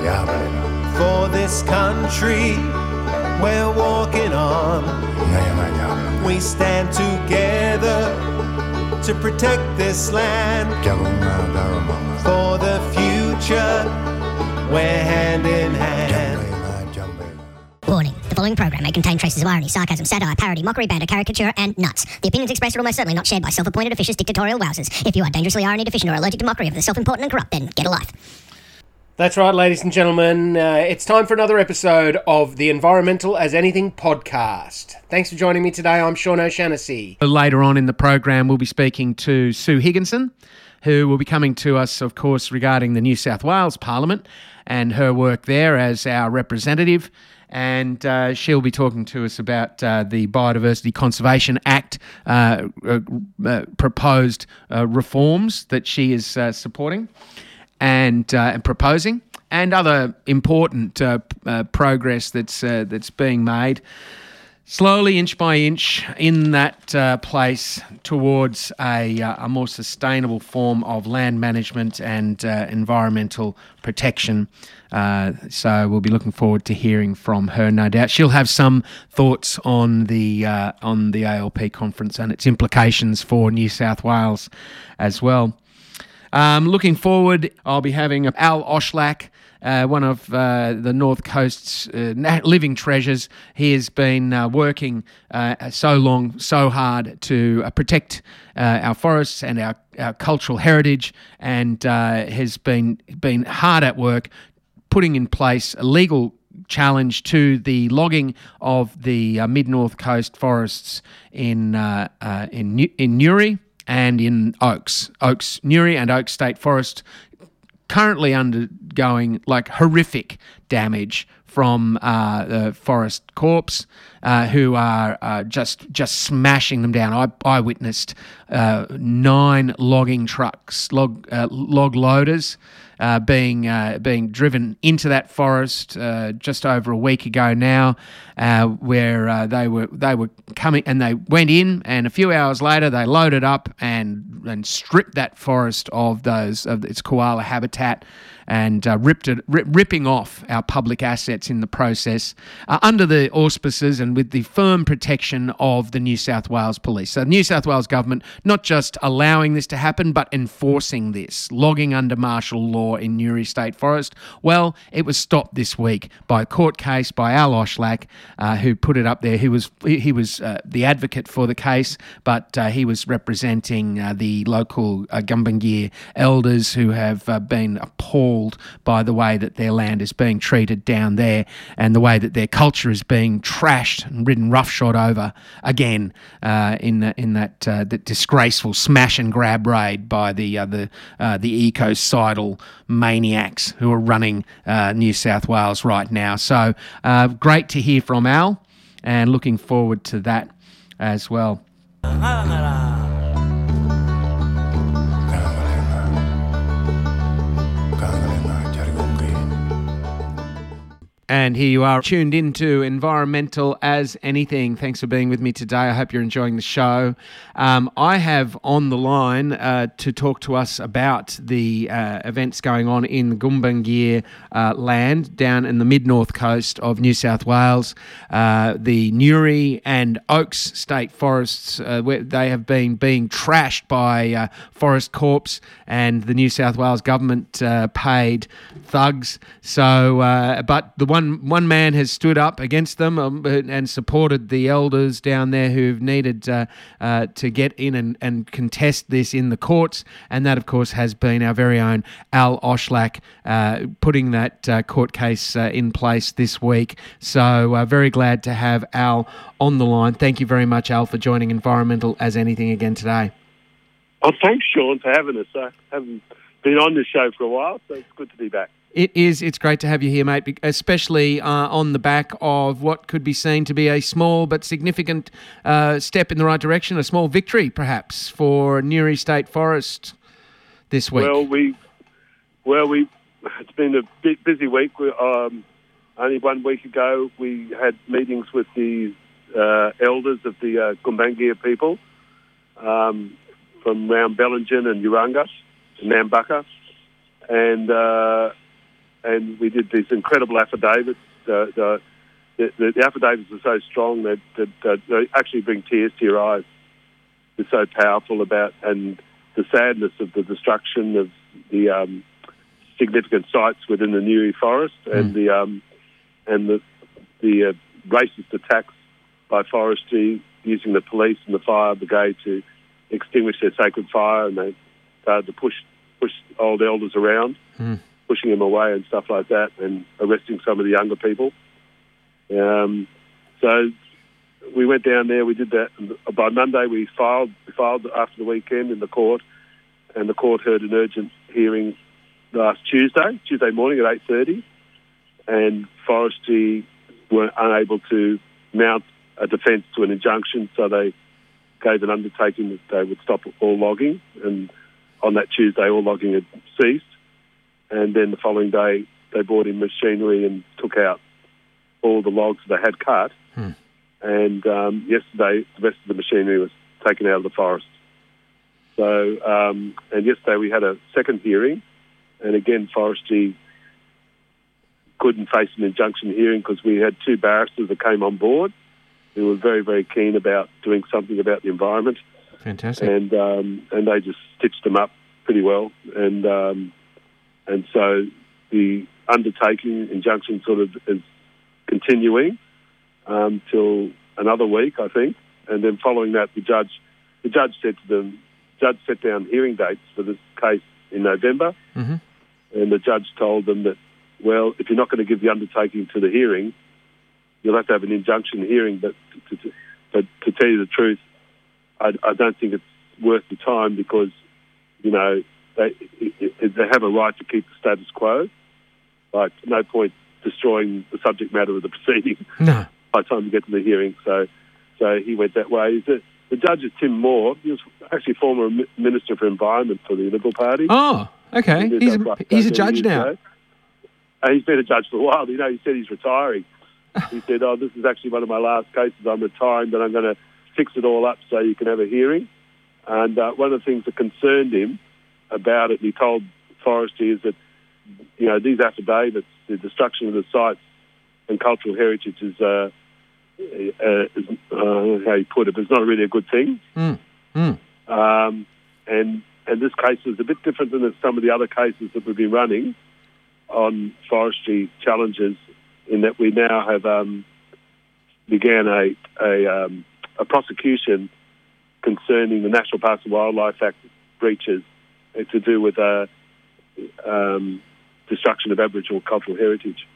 for this country we're walking on. We stand together to protect this land for the future. We're hand in hand. Warning. The following program may contain traces of irony, sarcasm, satire, parody, mockery, banter, caricature, and nuts. The opinions expressed are almost certainly not shared by self-appointed officious dictatorial wowsers. If you are dangerously irony deficient or allergic to mockery of the self-important and corrupt, then get a life. That's right, ladies and gentlemen. Uh, it's time for another episode of the Environmental as Anything podcast. Thanks for joining me today. I'm Sean O'Shannessy. Later on in the program, we'll be speaking to Sue Higginson, who will be coming to us, of course, regarding the New South Wales Parliament and her work there as our representative. And uh, she'll be talking to us about uh, the Biodiversity Conservation Act uh, uh, uh, proposed reforms that she is supporting and, uh, and proposing, and other important uh, uh, progress that's uh, that's being made slowly, inch by inch, in that uh, place towards a, uh, a more sustainable form of land management and uh, environmental protection. Uh, so we'll be looking forward to hearing from her. No doubt she'll have some thoughts on the uh, on the ALP conference and its implications for New South Wales as well. Um, looking forward, I'll be having Al Oshlack, uh, one of uh, the North Coast's uh, living treasures. He has been uh, working uh, so long, so hard to uh, protect our forests and our, our cultural heritage, and has been been hard at work putting in place a legal challenge to the logging of the mid North Coast forests in in in Newry and in Oaks, Oaks Newry and Oaks State Forest, currently undergoing like horrific damage from uh, the forest corps, uh, who are uh, just just smashing them down. I, I witnessed uh, nine logging trucks, log uh, log loaders. Uh, being uh, being driven into that forest uh, just over a week ago now, uh, where uh, they were they were coming and they went in, and a few hours later they loaded up and and stripped that forest of those of its koala habitat, and uh, ripped it rip, ripping off our public assets in the process uh, under the auspices and with the firm protection of the New South Wales Police. So the New South Wales government not just allowing this to happen but enforcing this, logging under martial law in Newry State Forest. Well, it was stopped this week by a court case by Al Oshlack, uh, who put it up there. He was he was uh, the advocate for the case, but uh, he was representing uh, the local uh, Gumbaynggirr elders who have been appalled by the way that their land is being treated down there and the way that their culture is being trashed and ridden roughshod over again uh, in the, in that uh, that disgraceful smash and grab raid by the uh, the uh, the ecocidal maniacs who are running uh, New South Wales right now. So uh, great to hear from Al, and looking forward to that as well. And here you are, tuned into Environmental as Anything. Thanks for being with me today. I hope you're enjoying the show. Um, I have on the line uh, to talk to us about the uh, events going on in Gumbaynggirr uh, land down in the mid north coast of New South Wales. Uh, the Newry and Oaks state forests, uh, where they have been being trashed by uh, Forest Corps, and the New South Wales government paid thugs. So, but the one one man has stood up against them um, and supported the elders down there who've needed uh, get in and, and contest this in the courts, and that, of course, has been our very own Al Oshlack uh, putting that uh, court case uh, in place this week. So, uh, very glad to have Al on the line. Thank you very much, Al, for joining Environmental as Anything again today. Oh, thanks, Sean, for having us. I haven't been on the show for a while, so it's good to be back. It is. It's great to have you here, mate, especially uh, on the back of what could be seen to be a small but significant uh, step in the right direction, a small victory, perhaps, for Newry State Forest this week. Well, we, well, we, it's been a busy week. We, um, only one week ago, we had meetings with the uh, elders of the uh, people um, from around Bellingen and Urunga and Nambucca. and uh, and we did these incredible affidavits. The, the, the, the affidavits are so strong that, that, that they actually bring tears to your eyes. They're so powerful about and the sadness of the destruction of the um, significant sites within the Newry Forest and the um, and the the uh, racist attacks by forestry using the police and the fire brigade to extinguish their sacred fire, and they started to push push old elders around, pushing them away and stuff like that, and arresting some of the younger people. Um, so we went down there. We did that. By Monday, we filed. We filed after the weekend in the court, and the court heard an urgent hearing last Tuesday, Tuesday morning at eight thirty, and forestry were unable to mount a defence to an injunction, so they gave an undertaking that they would stop all logging. And on that Tuesday, all logging had ceased. And then the following day, they brought in machinery and took out all the logs they had cut. And um, yesterday, the rest of the machinery was taken out of the forest. So, um, and yesterday we had a second hearing, and again, forestry couldn't face an injunction hearing because we had two barristers that came on board who were very, very keen about doing something about the environment, Fantastic. and um, and they just stitched them up pretty well, and um, and so the undertaking injunction sort of is continuing um, till another week, I think, and then following that, the judge the judge said to them, judge set down hearing dates for this case in November, hmm and the judge told them that, well, if you're not going to give the undertaking to the hearing, you'll have to have an injunction hearing. But to, to, but to tell you the truth, I, I don't think it's worth the time because, you know, they they have a right to keep the status quo. Like, no point destroying the subject matter of the proceeding No. by the time you get to the hearing. So, so he went that way. The, the judge is Tim Moore. He was actually former minister for environment for the Liberal Party. Oh, okay. He He's a, he's a judge now. ago. And he's been a judge for a while. You know, he said he's retiring. he said, "Oh, this is actually one of my last cases. I'm retiring, but I'm going to fix it all up so you can have a hearing." And uh, one of the things that concerned him about it, and he told Forestry, is that you know these affidavits, the destruction of the sites and cultural heritage is, uh, uh, is uh, how you put it, but it's not really a good thing. Mm. Mm. Um, and and this case is a bit different than some of the other cases that we've been running on forestry challenges, in that we now have um, began a a, um, a prosecution concerning the National Parks and Wildlife Act breaches to do with uh, um, destruction of Aboriginal cultural heritage.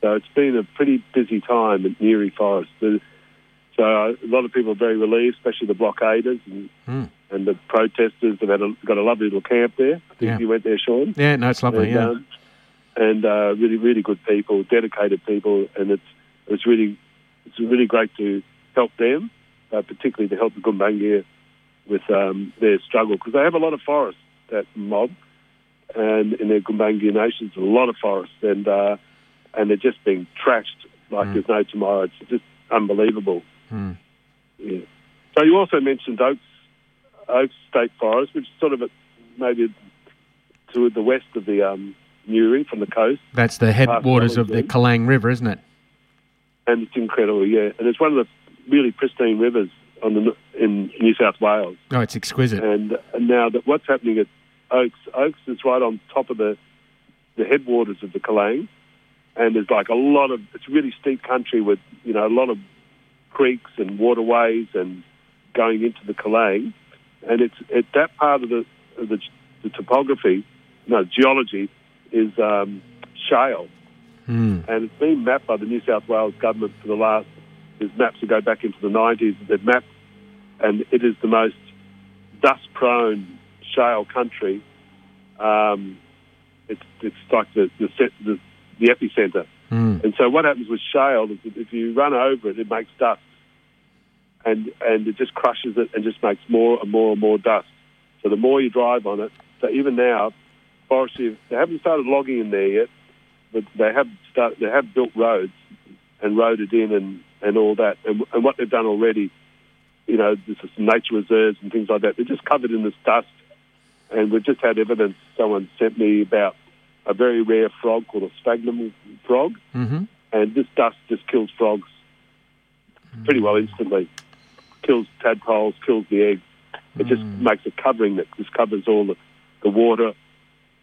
So it's been a pretty busy time at Newry Forest. So a lot of people are very relieved, especially the blockaders and, Mm. and the protesters. They've had a, got a lovely little camp there. I think Yeah. you went there, Sean. Yeah, no, it's lovely. And, Yeah. um, and uh, really, really good people, dedicated people, and it's it's really it's really great to help them, uh, particularly to help the Gumbaynggirr with um, their struggle because they have a lot of forest that mob, and in their Gumbaynggirr nations, a lot of forests, and uh, and they're just being trashed like Mm. there's no tomorrow. It's just unbelievable. Mm. Yeah. So you also mentioned Oaks, Oaks State Forest, which is sort of at, maybe to the west of the um, Newry from the coast, That's the headwaters of the. Kalang River, isn't it? and it's incredible. Yeah, and it's one of the really pristine rivers on the in New South Wales. Oh, it's exquisite. And, and now that what's happening at Oaks, Oaks is right on top of the the headwaters of the Kalang, and there's like a lot of it's really steep country with you know a lot of creeks and waterways and going into the Kalang, and it's at that part of the of the, the topography, no geology, is um, shale, Mm. and it's been mapped by the New South Wales government for the last. There's maps that go back into the 90s. that They've mapped, and it is the most dust-prone shale country. Um, it's it's like the the, set, the the epicenter. Mm. And so what happens with shale is that if you run over it, it makes dust, and and it just crushes it and just makes more and more and more dust. So the more you drive on it, so even now, forestry they haven't started logging in there yet, but they have start, they have built roads and roaded in and, and all that. And, and what they've done already, you know, there's some nature reserves and things like that. They're just covered in this dust, and we've just had evidence. Someone sent me about a very rare frog called a sphagnum frog, Mm-hmm. and this dust just kills frogs pretty well instantly. Kills tadpoles, kills the eggs. It just makes a covering that just covers all the, the water,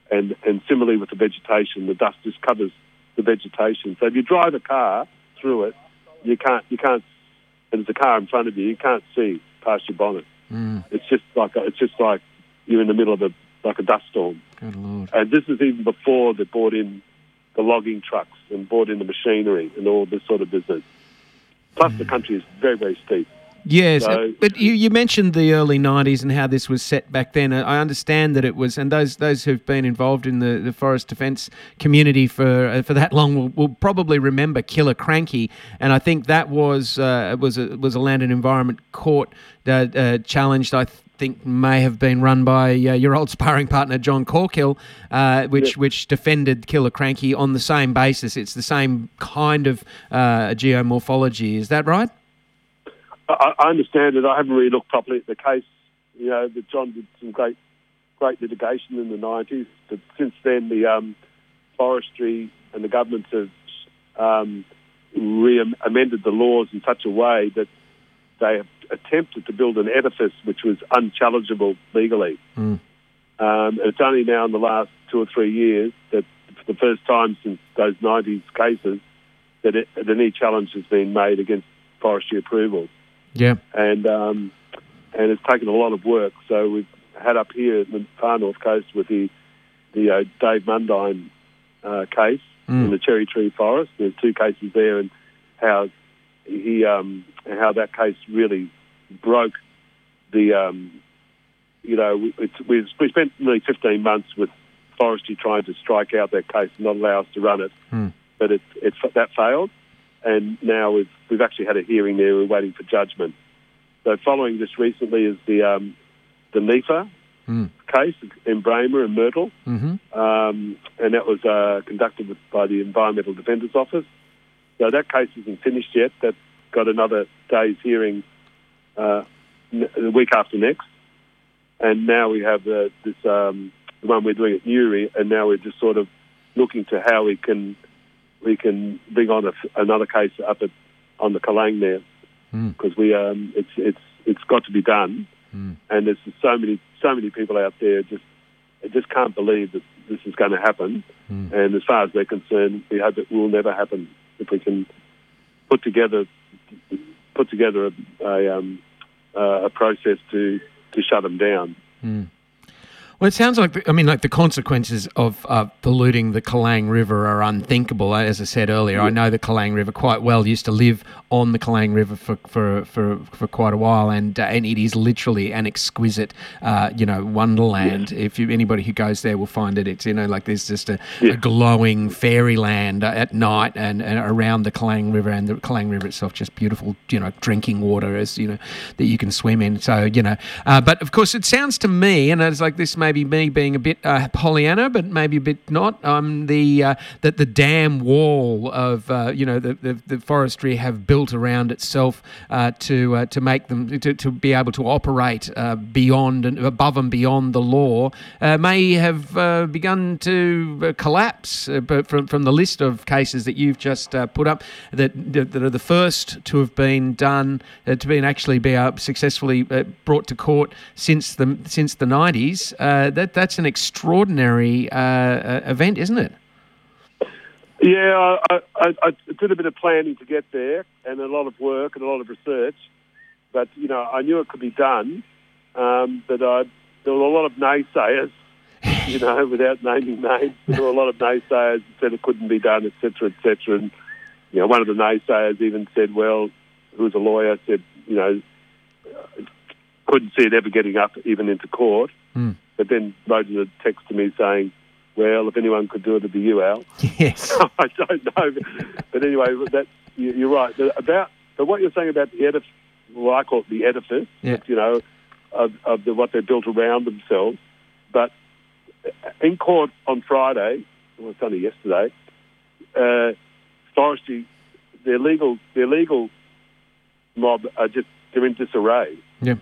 and and similarly with the vegetation, the dust just covers the vegetation. So if you drive a car through it, you can't you can't, and there's a car in front of you, you can't see past your bonnet. Mm. It's just like a, it's just like you're in the middle of a like a dust storm. Good lord. And this is even before they brought in the logging trucks and brought in the machinery and all this sort of business. Plus, the country is very, very steep. Yes, So- uh, but you, you mentioned the early '90s and how this was set back then. I understand that it was, and those those who've been involved in the, the forest defence community for uh, for that long will, will probably remember Killer Cranky, and I think that was uh, was a was a land and environment court that uh, challenged. I think may have been run by uh, your old sparring partner John Corkill, uh, which which defended Killer Cranky on the same basis. It's the same kind of uh, geomorphology. Is that right? I, I understand it. I haven't really looked properly at the case. You know, but John did some great, great litigation in the '90s. But since then, the um, forestry and the government have um, re-amended the laws in such a way that they attempted to build an edifice which was unchallengeable legally. Mm. Um, it's only now in the last two or three years that, for the first time since those 90s cases, that, it, that any challenge has been made against forestry approvals Yeah. and um, and it's taken a lot of work. So we've had up here in the far north coast with the the uh, Dave Mundine uh, case in the Cherry Tree Forest. There's two cases there, and how he um, how that case really broke the um, you know we, it's, we we spent nearly 15 months with forestry trying to strike out that case and not allow us to run it, Hmm. but it, it that failed and now we've we've actually had a hearing there. We're waiting for judgment. So following this recently is the um, the NEFA Mm. case in Braemar and Myrtle, Mm-hmm. um, and that was uh, conducted by the Environmental Defenders Office. So that case isn't finished yet. That's got another day's hearing uh, n- the week after next, and now we have uh, this um, the one we're doing at Newry, and now we're just sort of looking to how we can we can bring on a, another case up at on the Kalang there Mm. because we um, it's it's it's got to be done, Mm. and there's just so many so many people out there just just can't believe that this is going to happen. Mm. And as far as they're concerned, we hope it will never happen if we can put together put together a a, um, uh, a process to to shut them down. Well, it sounds like the, I mean, like the consequences of uh, polluting the Kalang River are unthinkable. As I said earlier, I know the Kalang River quite well. Used to live on the Kalang River for for, for, for quite a while, and uh, and it is literally an exquisite, uh, you know, wonderland. If you, anybody who goes there will find it. It's you know like there's just a, Yeah. a glowing fairyland uh, at night and, and around the Kalang River, and the Kalang River itself just beautiful, you know, drinking water as you know that you can swim in. So you know, uh, but of course, it sounds to me, and it's like this maybe me being a bit uh, Pollyanna, but maybe a bit not. Um, the uh, that the dam wall of uh, you know the, the the forestry have built around itself uh, to uh, to make them to, to be able to operate uh, beyond and above and beyond the law may have begun to collapse. But from from the list of cases that you've just put up, that that are the first to have been done to be actually be successfully brought to court since the since the nineties. Uh, that that's an extraordinary uh, uh, event, isn't it? Yeah, I, I, I did a bit of planning to get there, and a lot of work and a lot of research. But you know, I knew it could be done. Um, but I, there were a lot of naysayers. You know, without naming names, there were a lot of naysayers who said it couldn't be done, etc., etc. And you know, one of the naysayers even said, "Well, who was a lawyer said, you know, couldn't see it ever getting up even into court." Hmm. But then wrote a text to me saying, "Well, if anyone could do it, it'd be you, Al." Yes. I don't know, but anyway, that you, you're right The- about. But what you're saying about the edifice, well, I call it the edifice. Yeah. You know, of, of the, what they built around themselves. But in court on Friday, well, it's only yesterday, uh, forestry, their legal, their legal mob are just they're in disarray Yeah.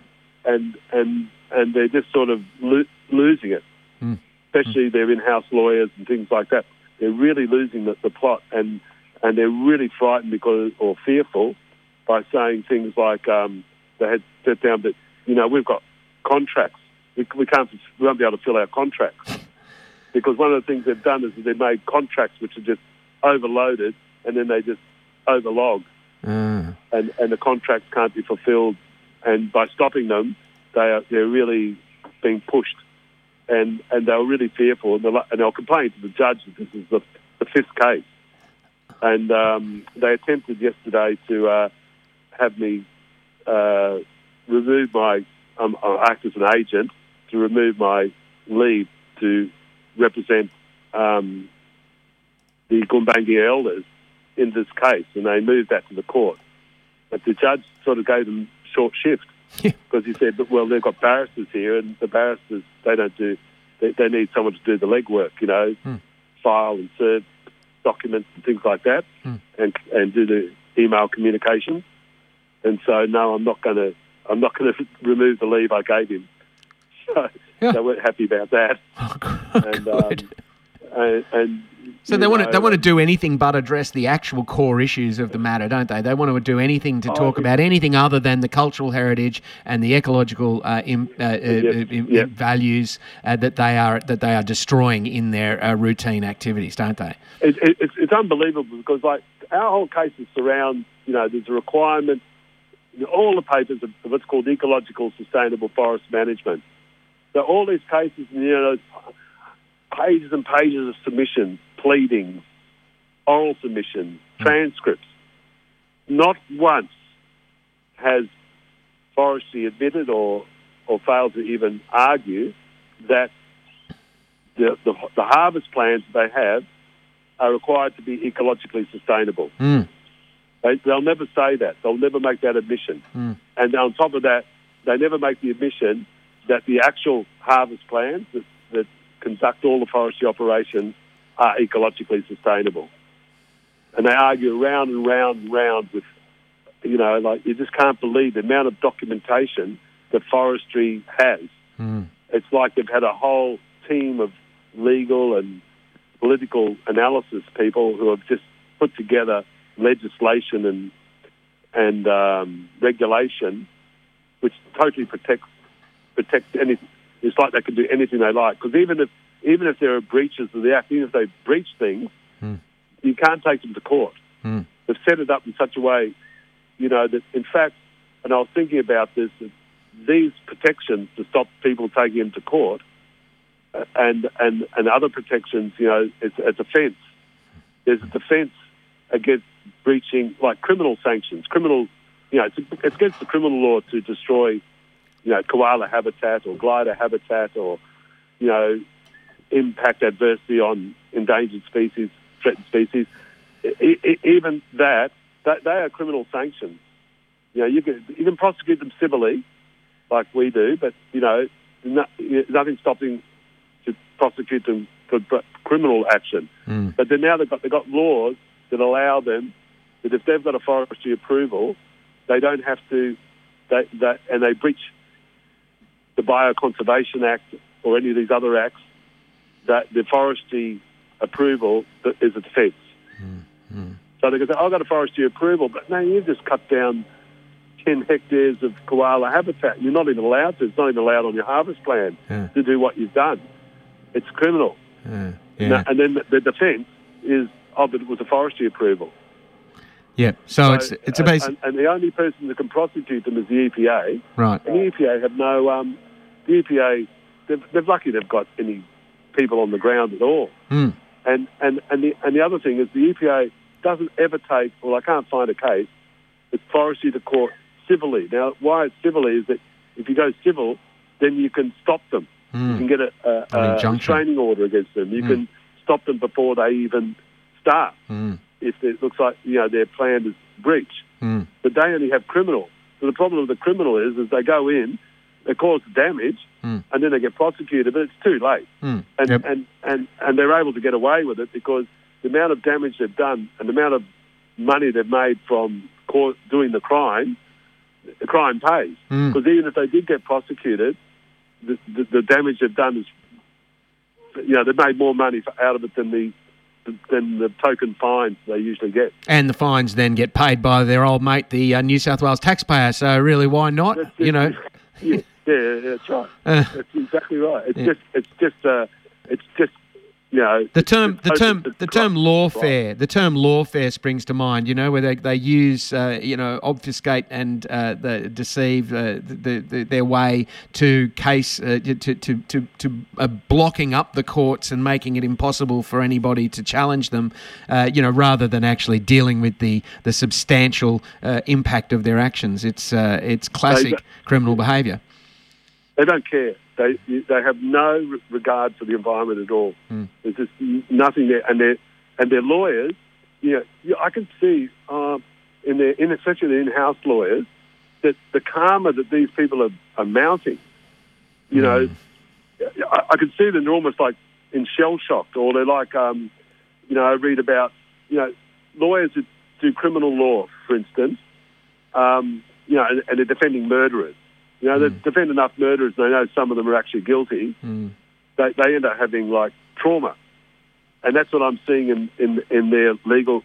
and and and they're just sort of lo- losing it. Mm. Especially their in-house lawyers and things like that. They're really losing the, the plot, and and they're really frightened because or fearful by saying things like um, they had set down that you know we've got contracts. We, we can't we won't be able to fill our contracts because one of the things they've done is they've made contracts which are just overloaded and then they just overlog Mm. and, and the contracts can't be fulfilled. And by stopping them, they are they're really being pushed, and and they were really fearful, and they'll, and they'll complain to the judge that this is the, the fifth case. And um, they attempted yesterday to uh, have me uh, remove my um, uh, act as an agent to remove my leave to represent um, the Gumbaynggirr elders in this case, and they moved that to the court. But the judge sort of gave them short shift. Because he said, well, they've got barristers here, and the barristers they don't do. They, they need someone to do the legwork, you know, file and serve documents and things like that, and and do the email communication. And so, no, I'm not going to. I'm not going to remove the leave I gave him. So Yeah. they weren't happy about that. And, um, Good. and, and So they want to they want to do anything but address the actual core issues of the matter, don't they? They want to do anything to talk it- about anything other than the cultural heritage and the ecological uh, im, uh, uh, im- yeah. values uh, that they are that they are destroying in their uh, routine activities, don't they? it, it, it's, it's unbelievable because like our whole case is surround you know there's a requirement in all the papers of what's called ecological sustainable forest management so all these cases you know those pages and pages of submissions pleadings oral submissions transcripts not once has forestry admitted or or failed to even argue that the, the, the harvest plans they have are required to be ecologically sustainable. Mm. They, they'll never say that. They'll never make that admission. And on top of that, they never make the admission that the actual harvest plans that, that conduct all the forestry operations are ecologically sustainable. And they argue round and round and round with, you know, like you just can't believe the amount of documentation that forestry has. It's like they've had a whole team of legal and political analysis people who have just put together legislation and and um, regulation which totally protects protects anything. It's like they can do anything they like because even if even if there are breaches of the act, even if they breach things, you can't take them to court. They've set it up in such a way, you know, that in fact, and I was thinking about this, that these protections to stop people taking them to court uh, and, and, and other protections, you know, it's a defence. There's a defence against breaching, like criminal sanctions, criminal, you know, it's, it's against the criminal law to destroy, you know, koala habitat or glider habitat or, you know, impact adversely on endangered species, threatened species. E- e- even that, that, they are criminal sanctions. You know, you can, you can prosecute them civilly, like we do, but, you know, no, nothing stopping to prosecute them for criminal action. Hmm. But then now they've got, they've got laws that allow them that if they've got a forestry approval, they don't have to, they, they, and they breach the Bioconservation Act or any of these other acts, that the forestry approval is a defence. So they can say, I've got a forestry approval, but no, you've just cut down 10 hectares of koala habitat. You're not even allowed to. It's not even allowed on your harvest plan Yeah. to do what you've done. It's criminal. Yeah. No, and then the, defence is, oh, but it was a forestry approval. yeah. So it's it's a and, basic and, and the only person that can prosecute them is the EPA. right. And the EPA have no, um, the EPA, they're, they're lucky they've got any people on the ground at all. Mm. And, and, and, the, and the other thing is the EPA doesn't ever take, well, I can't find a case, it's forestry to court civilly. Now, why it's civilly is that if you go civil, then you can stop them. You hmm. can get a, a, a restraining order against them. You hmm. can stop them before they even start hmm. if it looks like you know their plan is breach. But they only have criminal. So the problem with the criminal is, is they go in, they cause damage, hmm. and then they get prosecuted, but it's too late. Hmm. And, Yep. and, and, and they're able to get away with it because the amount of damage they've done and the amount of money they've made from doing the crime, the crime pays. Hmm. Because even if they did get prosecuted, the, the, the damage they've done is, you know, they've made more money for, out of it than the than the token fines they usually get. And the fines then get paid by their old mate, the uh, New South Wales taxpayer. So really, why not? That's you know. yeah, yeah, that's right. Uh, that's exactly right. It's yeah. just, it's just, uh, it's just you know, the term the term the term lawfare the term lawfare springs to mind. You know, where they, they use uh, you know obfuscate and uh, the deceive uh, the, the, their way to case uh, to to to to uh, blocking up the courts and making it impossible for anybody to challenge them. Uh, you know, rather than actually dealing with the the substantial impact of their actions. It's it's classic criminal behaviour. They don't care. They they have no regard for the environment at all. Mm. There's just nothing there, and their and their lawyers. You know, I can see um, in their in especially the in-house lawyers that the karma that these people are, are mounting. You mm. know, hmm. I, I can see them. They're almost like in shell shocked, or they're like, um, you know, I read about you know lawyers that do criminal law, for instance. Um, you know, and, and they're defending murderers you know, mm. they defend enough murderers, they know some of them are actually guilty. Mm. They, they end up having like trauma, and that's what I'm seeing in, in, in their legal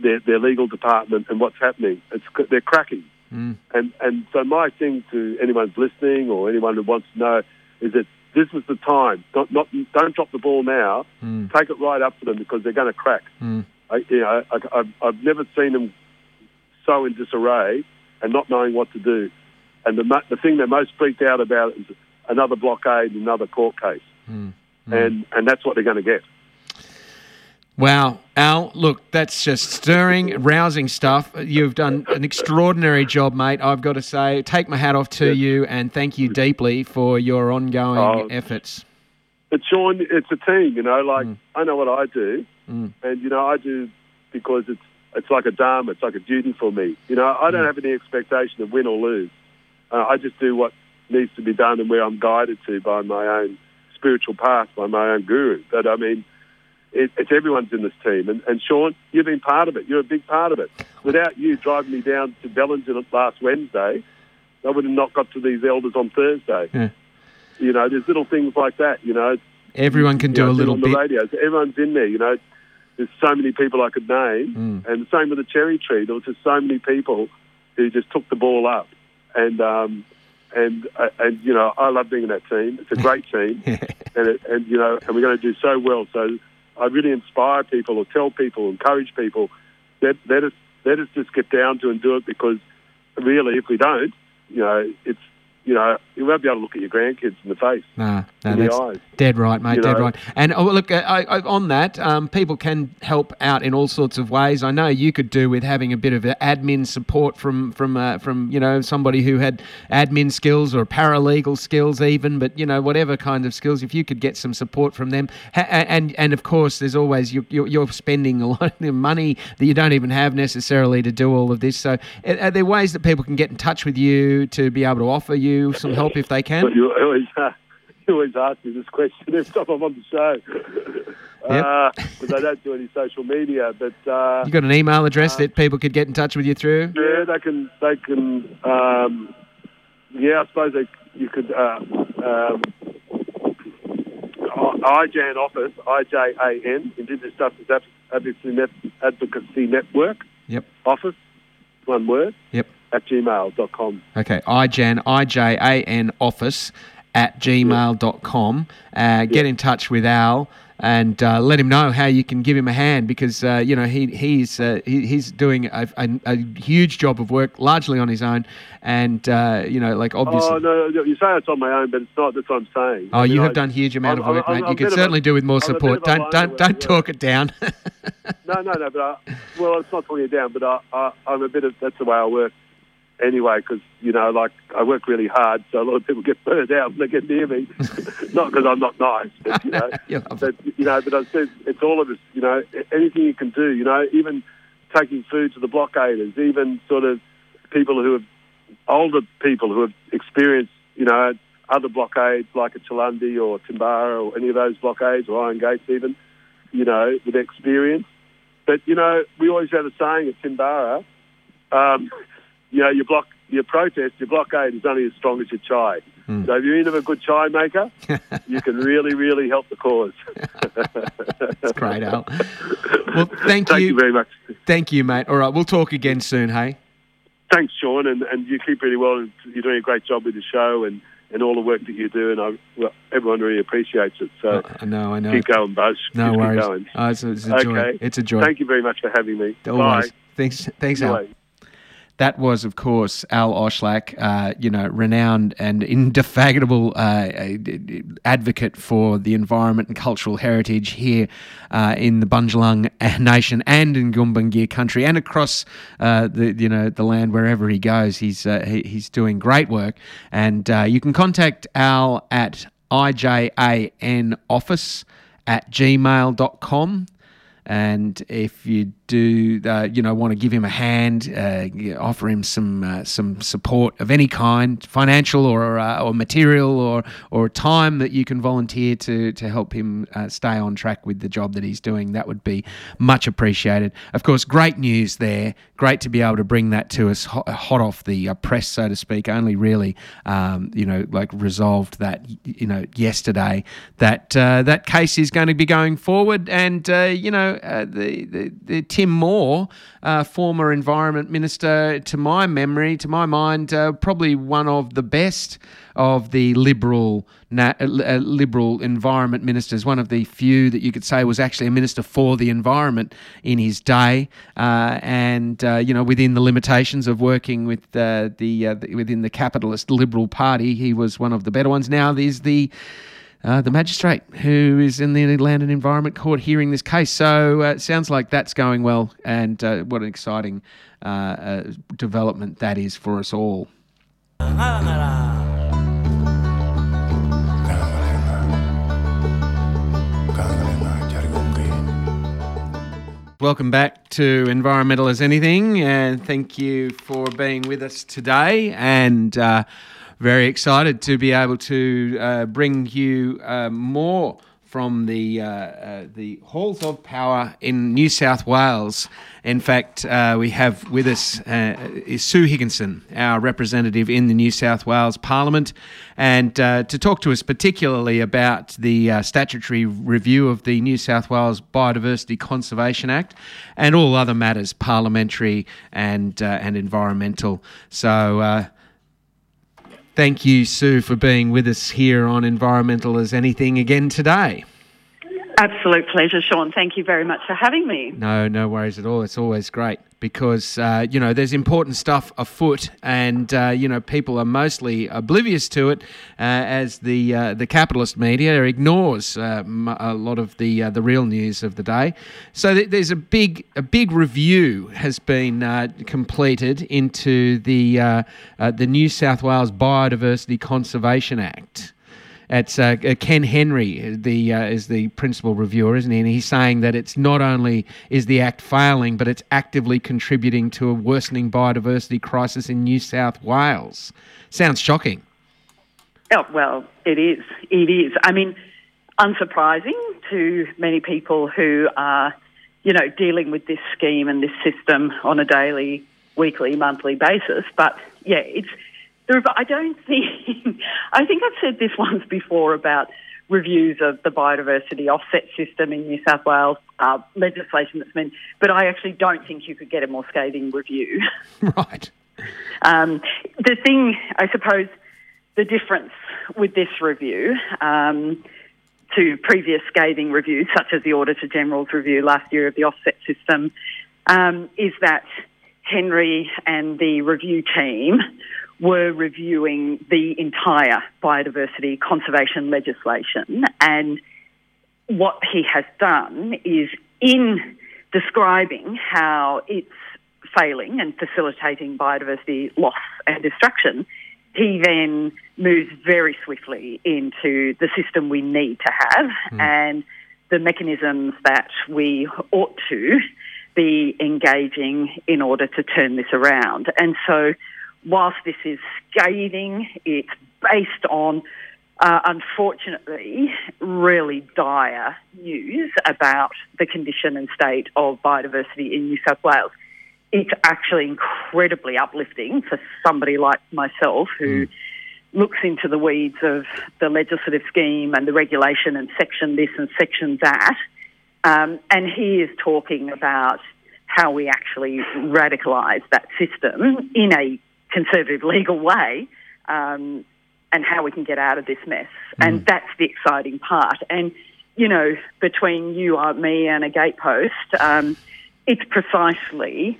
their, their legal department and what's happening. It's they're cracking, mm. and and so my thing to anyone listening or anyone who wants to know is that this is the time. Don't not, don't drop the ball now. Mm. Take it right up to them because they're going to crack. Mm. I, you know, I, I've, I've never seen them so in disarray and not knowing what to do. And the, the thing they're most freaked out about is another blockade, another court case. Mm. Mm. And, and that's what they're going to get. Wow, Al, look, that's just stirring, rousing stuff. You've done an extraordinary job, mate, I've got to say. Take my hat off to you and thank you deeply for your ongoing oh, efforts. But, Sean, it's a team, you know, like mm. I know what I do, mm. and, you know, I do because it's, it's like a dharma, it's like a duty for me. You know, I don't mm. have any expectation of win or lose. Uh, I just do what needs to be done and where I'm guided to by my own spiritual path, by my own guru. But I mean, it, it's everyone's in this team. And, and Sean, you've been part of it. You're a big part of it. Without you driving me down to Bellingen last Wednesday, I would have not got to these elders on Thursday. Yeah. You know, there's little things like that. You know, everyone can do know, a little on bit. The radio, everyone's in there. You know, there's so many people I could name, mm. and the same with the cherry tree. There was just so many people who just took the ball up and um, and uh, and you know I love being in that team. It's a great team, and it, and you know and we're going to do so well. So I really inspire people or tell people, encourage people that let us let us just get down to and do it because really, if we don't, you know, it's you know, you won't be able to look at your grandkids in the face. No, no, that's dead right, mate. You dead know? right. And oh, look, I, I, on that, um, people can help out in all sorts of ways. I know you could do with having a bit of admin support from from uh, from you know somebody who had admin skills or paralegal skills, even. But you know, whatever kind of skills, if you could get some support from them, and and of course, there's always you're, you're spending a lot of money that you don't even have necessarily to do all of this. So, are there ways that people can get in touch with you to be able to offer you you some help if they can? you always, uh, you always ask me this question every time I'm on the show. Yep. Because uh, I don't do any social media, but uh, you got an email address that people could get in touch with you through. Yeah, they can. They can. Um, yeah, I suppose they, you could. Uh, um, IJAN office, I-J-A-N, Indigenous Justice Advocacy, Net, Advocacy Network. Yep. Office, one word. Yep at gmail.com. Okay, ijan, I-J-A-N office at gmail.com. Uh, get in touch with Al and uh, let him know how you can give him a hand because uh, you know he he's uh, he, he's doing a, a, a, huge job of work largely on his own and uh, you know like obviously oh no no, you say it's on my own but it's not that's what I'm saying. Oh you, you have done a huge amount I'm, of work I'm, mate. I'm, you could certainly a, do with more support. don't don't don't talk it down. No no no but I, well it's not talking it down but I, I, I'm a bit of that's the way I work anyway because you know, like I work really hard, so a lot of people get burned out when they get near me. not because I'm not nice, but you know, but you know, but I said it's all of us. You know, anything you can do. You know, even taking food to the blockaders, even sort of people who have older people who have experienced, you know, other blockades like a Chaelundi or Timbarra or any of those blockades or Iron Gates even, you know, with experience. But, you know, we always have a saying at Timbarra, um, you know, you block your protest, your blockade is only as strong as your chai. Mm. So if you're in of a good chai maker, you can really, really help the cause. That's great, Al. Well, thank, thank you. you very much. Thank you, mate. All right, we'll talk again soon, hey? Thanks, Sean, and, and you keep really well. You're doing a great job with the show and, and all the work that you do, and I, well, everyone really appreciates it. So I know, I know. Keep going, Buzz. No Keep worries. Going. Oh, it's, a, it's a joy. Okay. It's a joy. Thank you very much for having me. Always. Bye. Thanks, thanks, Al. That was, of course, Al Oshlack, uh, you know, renowned and indefatigable uh, advocate for the environment and cultural heritage here uh, in the Bundjalung Nation and in Gumbaynggirr country and across uh, the, you know, the land wherever he goes. He's uh, he, he's doing great work, and uh, you can contact Al at ijanoffice at gmail.com. And if you do, uh, you know, want to give him a hand, uh, offer him some uh, some support of any kind, financial or uh, or material or or time that you can volunteer to to help him uh, stay on track with the job that he's doing, that would be much appreciated. Of course, great news there. Great to be able to bring that to us hot, hot off the uh, press, so to speak. Only really, um, you know, like resolved that, you know, yesterday that that case is going to be going forward, and you know the, the, the, Tim Moore, uh, former Environment Minister, to my memory, to my mind, uh, probably one of the best of the liberal na- uh, uh, liberal environment ministers. One of the few that you could say was actually a minister for the environment in his day, and you know within the limitations of working with the, the within the capitalist Liberal Party, he was one of the better ones. Now there's the uh, the magistrate who is in the Land and Environment Court hearing this case. So uh, it sounds like that's going well, and uh, what an exciting uh, uh, development that is for us all. Welcome back to Environmental as Anything, and thank you for being with us today. And very excited to be able to uh, bring you uh, more from the uh, uh the halls of power in New South Wales. In fact, uh, we have with us uh, is Sue Higginson, our representative in the New South Wales Parliament, and to talk to us particularly about the statutory review of the New South Wales Biodiversity Conservation Act and all other matters parliamentary and and environmental. So Thank you, Sue, for being with us here on Environmental as Anything again today. Absolute pleasure, Sean. Thank you very much for having me. No, no worries at all. It's always great because uh, you know there's important stuff afoot, and uh, you know people are mostly oblivious to it, uh, as the uh, the capitalist media ignores uh, a lot of the uh, the real news of the day. So th- there's a big a big review has been completed into the the New South Wales Biodiversity Conservation Act. It's uh, uh, Ken Henry, the uh, is the principal reviewer, isn't he? And he's saying that it's not only is the act failing, but it's actively contributing to a worsening biodiversity crisis in New South Wales. Sounds shocking. Oh, well, it is. It is. I mean, unsurprising to many people who are, you know, dealing with this scheme and this system on a daily, weekly, monthly basis. But yeah, it's I don't think, I think I've said this once before about reviews of the biodiversity offset system in New South Wales, uh, legislation that's been, but I actually don't think you could get a more scathing review. Right. Um, the thing, I suppose, the difference with this review um, to previous scathing reviews, such as the Auditor General's review last year of the offset system, um, is that Henry and the review team were reviewing the entire biodiversity conservation legislation. And what he has done is in describing how it's failing and facilitating biodiversity loss and destruction, he then moves very swiftly into the system we need to have mm. and the mechanisms that we ought to be engaging in order to turn this around. And so whilst this is scathing, it's based on, uh, unfortunately, really dire news about the condition and state of biodiversity in New South Wales. it's actually incredibly uplifting for somebody like myself who. Mm. Looks into the weeds of the legislative scheme and the regulation and section this and section that. Um, and he is talking about how we actually radicalise that system in a conservative legal way um, and how we can get out of this mess. Mm. And that's the exciting part. And, you know, between you, uh, me, and a gatepost, um, it's precisely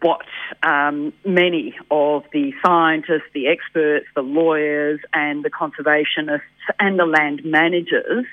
what um, many of the scientists, the experts, the lawyers, and the conservationists and the land managers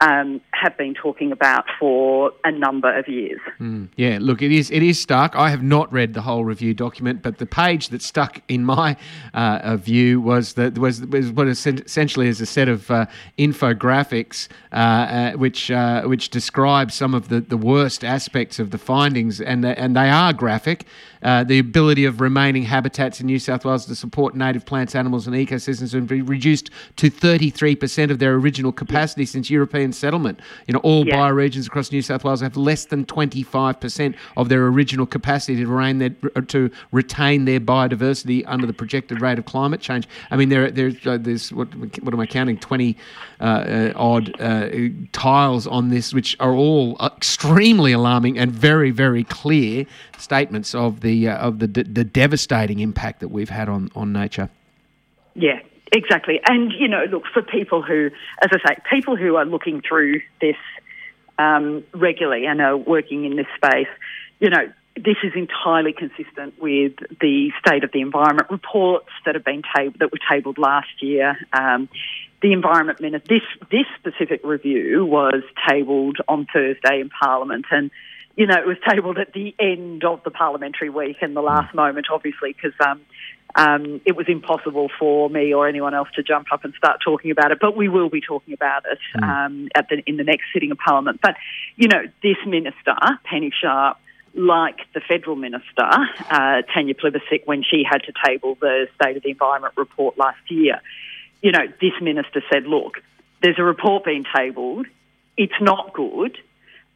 um, have been talking about for a number of years. Mm, yeah, look, it is it is stark. I have not read the whole review document, but the page that stuck in my uh, view was that was was what essentially is a set of uh, infographics uh, uh which uh, which describe some of the, the worst aspects of the findings, and and they are graphic. Uh, the ability of remaining habitats in New South Wales to support native plants, animals, and ecosystems have been reduced to 33% of their original capacity since European settlement. You know, all yeah. bioregions across New South Wales have less than 25% of their original capacity to, retain their, uh, to retain their biodiversity under the projected rate of climate change. I mean, there, there, uh, there's what, what am I counting? 20 uh, uh, odd uh, tiles on this, which are all extremely alarming and very, very clear statements of the uh, of the the devastating impact that we've had on on nature. Yeah, exactly. And you know, look for people who, as I say, people who are looking through this um, regularly and are working in this space. You know, this is entirely consistent with the state of the environment reports that have been tab- that were tabled last year. Um, the environment minister, this this specific review was tabled on Thursday in Parliament, and you know, it was tabled at the end of the parliamentary week in the last mm. moment, obviously, because um, um, it was impossible for me or anyone else to jump up and start talking about it. But we will be talking about it mm. um, at the, in the next sitting of Parliament. But, you know, this minister, Penny Sharp, like the federal minister, uh, Tanya Plibersek, when she had to table the State of the Environment report last year, you know, this minister said, look, there's a report being tabled. It's not good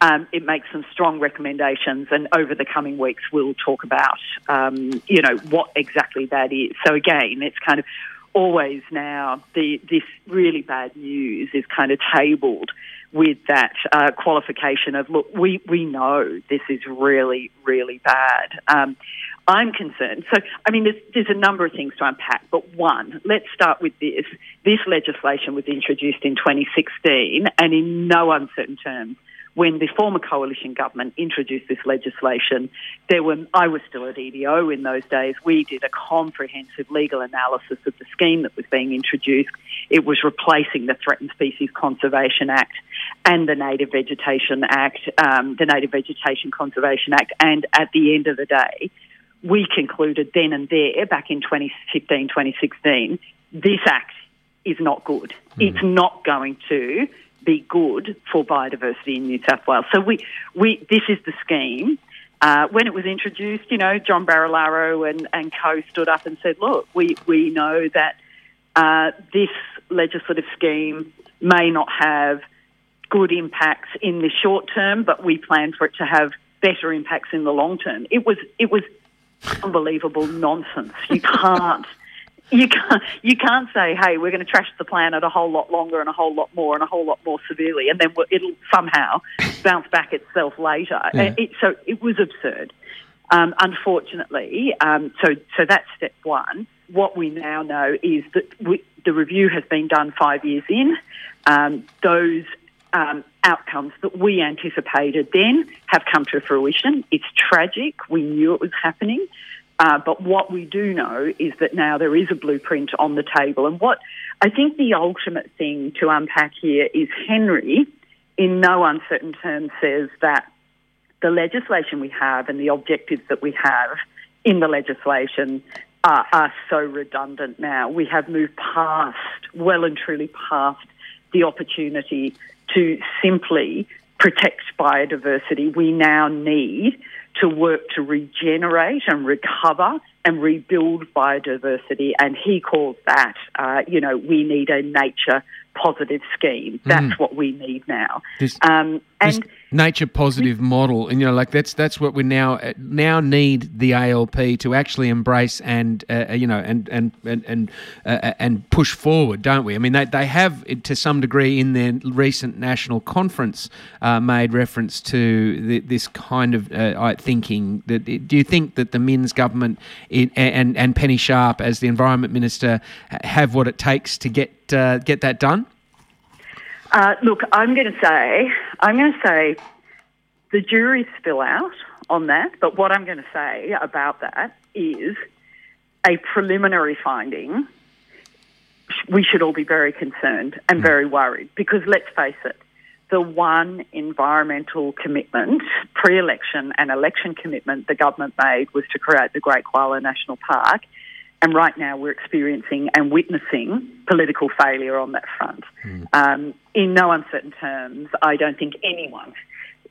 um, it makes some strong recommendations, and over the coming weeks, we'll talk about, um, you know, what exactly that is. So again, it's kind of always now the this really bad news is kind of tabled with that uh, qualification of look, we we know this is really really bad. Um, I'm concerned. So, I mean, there's, there's a number of things to unpack, but one, let's start with this. This legislation was introduced in 2016, and in no uncertain terms, when the former coalition government introduced this legislation, there were I was still at EDO in those days. We did a comprehensive legal analysis of the scheme that was being introduced. It was replacing the Threatened Species Conservation Act and the Native Vegetation Act, um, the Native Vegetation Conservation Act, and at the end of the day, we concluded then and there, back in 2015, 2016, this act is not good. Mm. It's not going to be good for biodiversity in New South Wales. So we, we this is the scheme. Uh, when it was introduced, you know, John Barilaro and, and co stood up and said, look, we, we know that uh, this legislative scheme may not have good impacts in the short term, but we plan for it to have better impacts in the long term. It was, it was unbelievable nonsense. You can't you can't you can't say, "Hey, we're going to trash the planet a whole lot longer and a whole lot more and a whole lot more severely," and then it'll somehow bounce back itself later. Yeah. It, so it was absurd. Um, unfortunately, um, so so that's step one. What we now know is that we, the review has been done five years in. Um, those um, outcomes that we anticipated then have come to fruition. It's tragic. We knew it was happening. Uh, but what we do know is that now there is a blueprint on the table. And what I think the ultimate thing to unpack here is Henry, in no uncertain terms, says that the legislation we have and the objectives that we have in the legislation are, are so redundant now. We have moved past, well and truly past, the opportunity to simply protect biodiversity. We now need to work to regenerate and recover and rebuild biodiversity. And he calls that, uh, you know, we need a nature positive scheme. That's mm. what we need now. This, um, and nature positive model, and you know, like that's that's what we now now need the ALP to actually embrace and uh, uh, you know and and and and, uh, and push forward, don't we? I mean, they they have to some degree in their recent national conference uh, made reference to the, this kind of uh, thinking. That do you think that the Minns government in, and and Penny Sharp as the environment minister have what it takes to get uh, get that done? Uh, look, I'm going to say, I'm going to say the jury's still out on that, but what I'm going to say about that is a preliminary finding. We should all be very concerned and hmm. very worried because let's face it, the one environmental commitment, pre election and election commitment the government made was to create the Great Koala National Park. And right now we're experiencing and witnessing political failure on that front. Mm. Um, in no uncertain terms, I don't think anyone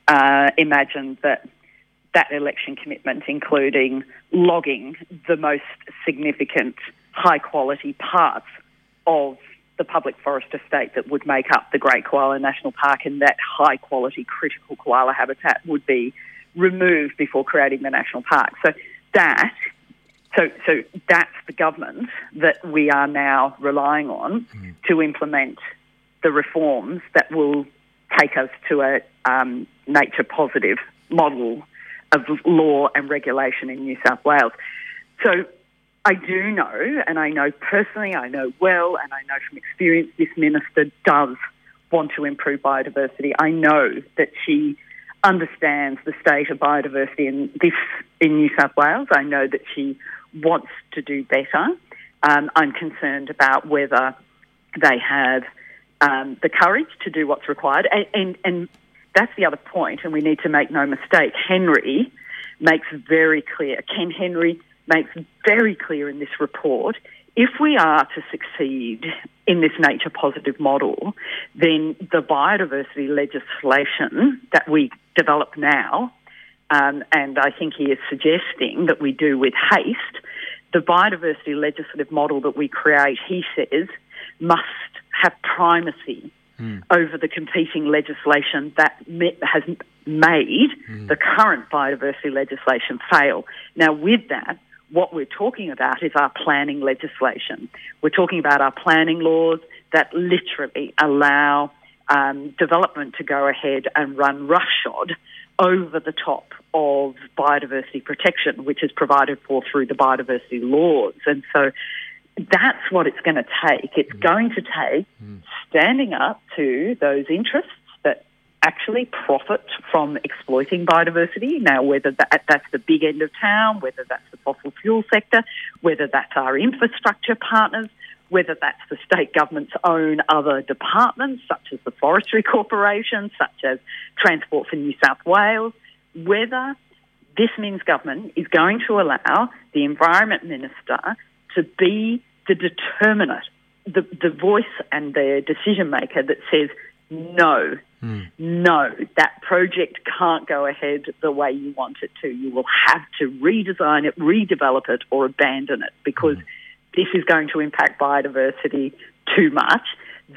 uh, imagined that that election commitment, including logging the most significant high quality parts of the public forest estate that would make up the Great Koala National Park and that high quality critical koala habitat would be removed before creating the national park. So that so, so that's the government that we are now relying on mm. to implement the reforms that will take us to a um, nature positive model of law and regulation in New South Wales. So I do know, and I know personally, I know well, and I know from experience, this minister does want to improve biodiversity. I know that she understands the state of biodiversity in this in New South Wales. I know that she wants to do better. Um, I'm concerned about whether they have um, the courage to do what's required. And, and, and that's the other point. point, and we need to make no mistake. Henry makes very clear, Ken Henry makes very clear in this report if we are to succeed in this nature positive model, then the biodiversity legislation that we develop now um, and I think he is suggesting that we do with haste. The biodiversity legislative model that we create, he says, must have primacy mm. over the competing legislation that has made mm. the current biodiversity legislation fail. Now, with that, what we're talking about is our planning legislation. We're talking about our planning laws that literally allow um, development to go ahead and run roughshod over the top of biodiversity protection, which is provided for through the biodiversity laws. And so that's what it's going to take. It's mm. going to take mm. standing up to those interests actually profit from exploiting biodiversity. Now, whether that, that's the big end of town, whether that's the fossil fuel sector, whether that's our infrastructure partners, whether that's the state government's own other departments, such as the Forestry Corporation, such as Transport for New South Wales, whether this means government is going to allow the Environment Minister to be the determinant, the, the voice and the decision maker that says, no, mm. no, that project can't go ahead the way you want it to. You will have to redesign it, redevelop it, or abandon it because mm. this is going to impact biodiversity too much.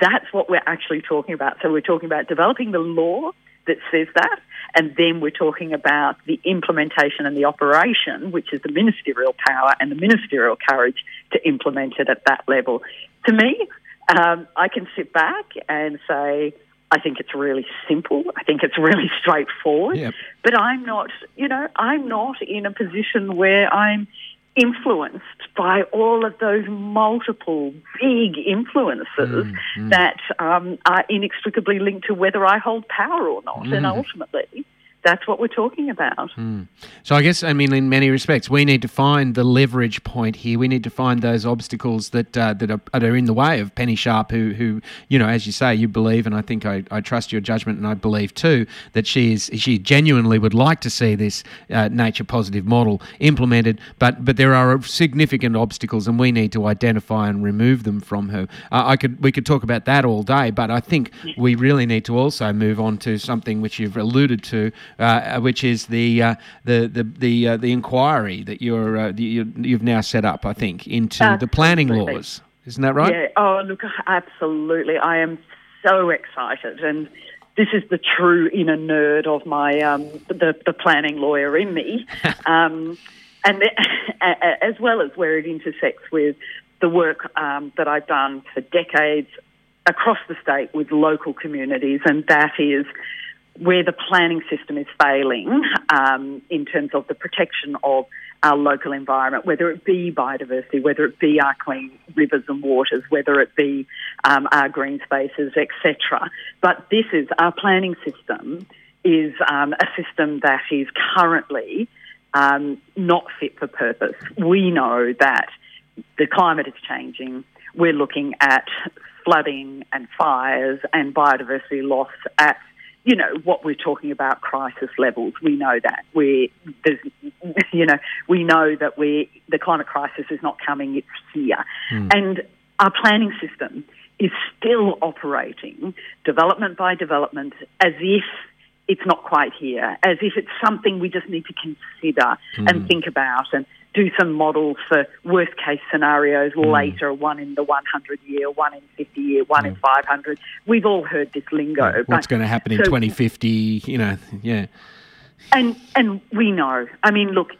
That's what we're actually talking about. So we're talking about developing the law that says that. And then we're talking about the implementation and the operation, which is the ministerial power and the ministerial courage to implement it at that level. To me, um, I can sit back and say, I think it's really simple. I think it's really straightforward. Yep. But I'm not, you know, I'm not in a position where I'm influenced by all of those multiple big influences mm, mm. that um, are inextricably linked to whether I hold power or not. Mm. And ultimately, that's what we're talking about. Mm. So I guess I mean in many respects we need to find the leverage point here. We need to find those obstacles that uh, that, are, that are in the way of Penny Sharp, who who you know as you say you believe, and I think I, I trust your judgment, and I believe too that she is she genuinely would like to see this uh, nature positive model implemented, but but there are significant obstacles, and we need to identify and remove them from her. Uh, I could we could talk about that all day, but I think we really need to also move on to something which you've alluded to uh, which is the uh, the the the, uh, the inquiry that you're uh, you, have now set up. I think into Absolutely. the planning laws. Isn't that right? Yeah. Oh, look, absolutely. I am so excited, and this is the true inner nerd of my um, the the planning lawyer in me, um, and the, as well as where it intersects with the work um, that I've done for decades across the state with local communities, and that is where the planning system is failing um, in terms of the protection of our local environment, whether it be biodiversity, whether it be our clean rivers and waters, whether it be um, our green spaces, etc. But this is our planning system is um, a system that is currently um, not fit for purpose. We know that the climate is changing. We're looking at flooding and fires and biodiversity loss at you know what we're talking about crisis levels. We know that we there's you know we know that we the climate crisis is not coming; it's here, mm. and our planning system is still operating development by development as if it's not quite here, as if it's something we just need to consider mm. and think about and do some models for worst case scenarios mm. later, one in the 100 year, one in 50 year, one mm. in 500. We've all heard this lingo. Yeah, what's going to happen in 2050? You know, yeah. And and we know. I mean, look,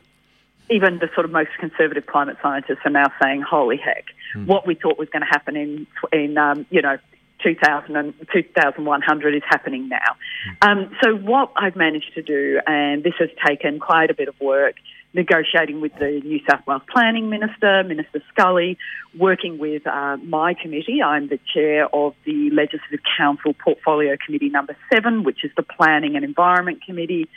even the sort of most conservative climate scientists are now saying, "Holy heck, mm. what we thought was going to happen in in um, you know 2000 and 2100 is happening now. Hmm. Um, so what I've managed to do, and this has taken quite a bit of work, negotiating with the New South Wales Planning Minister, Minister Scully, working with uh, my committee. I'm the chair of the Legislative Council Portfolio Committee number seven, which is the Planning and Environment Committee.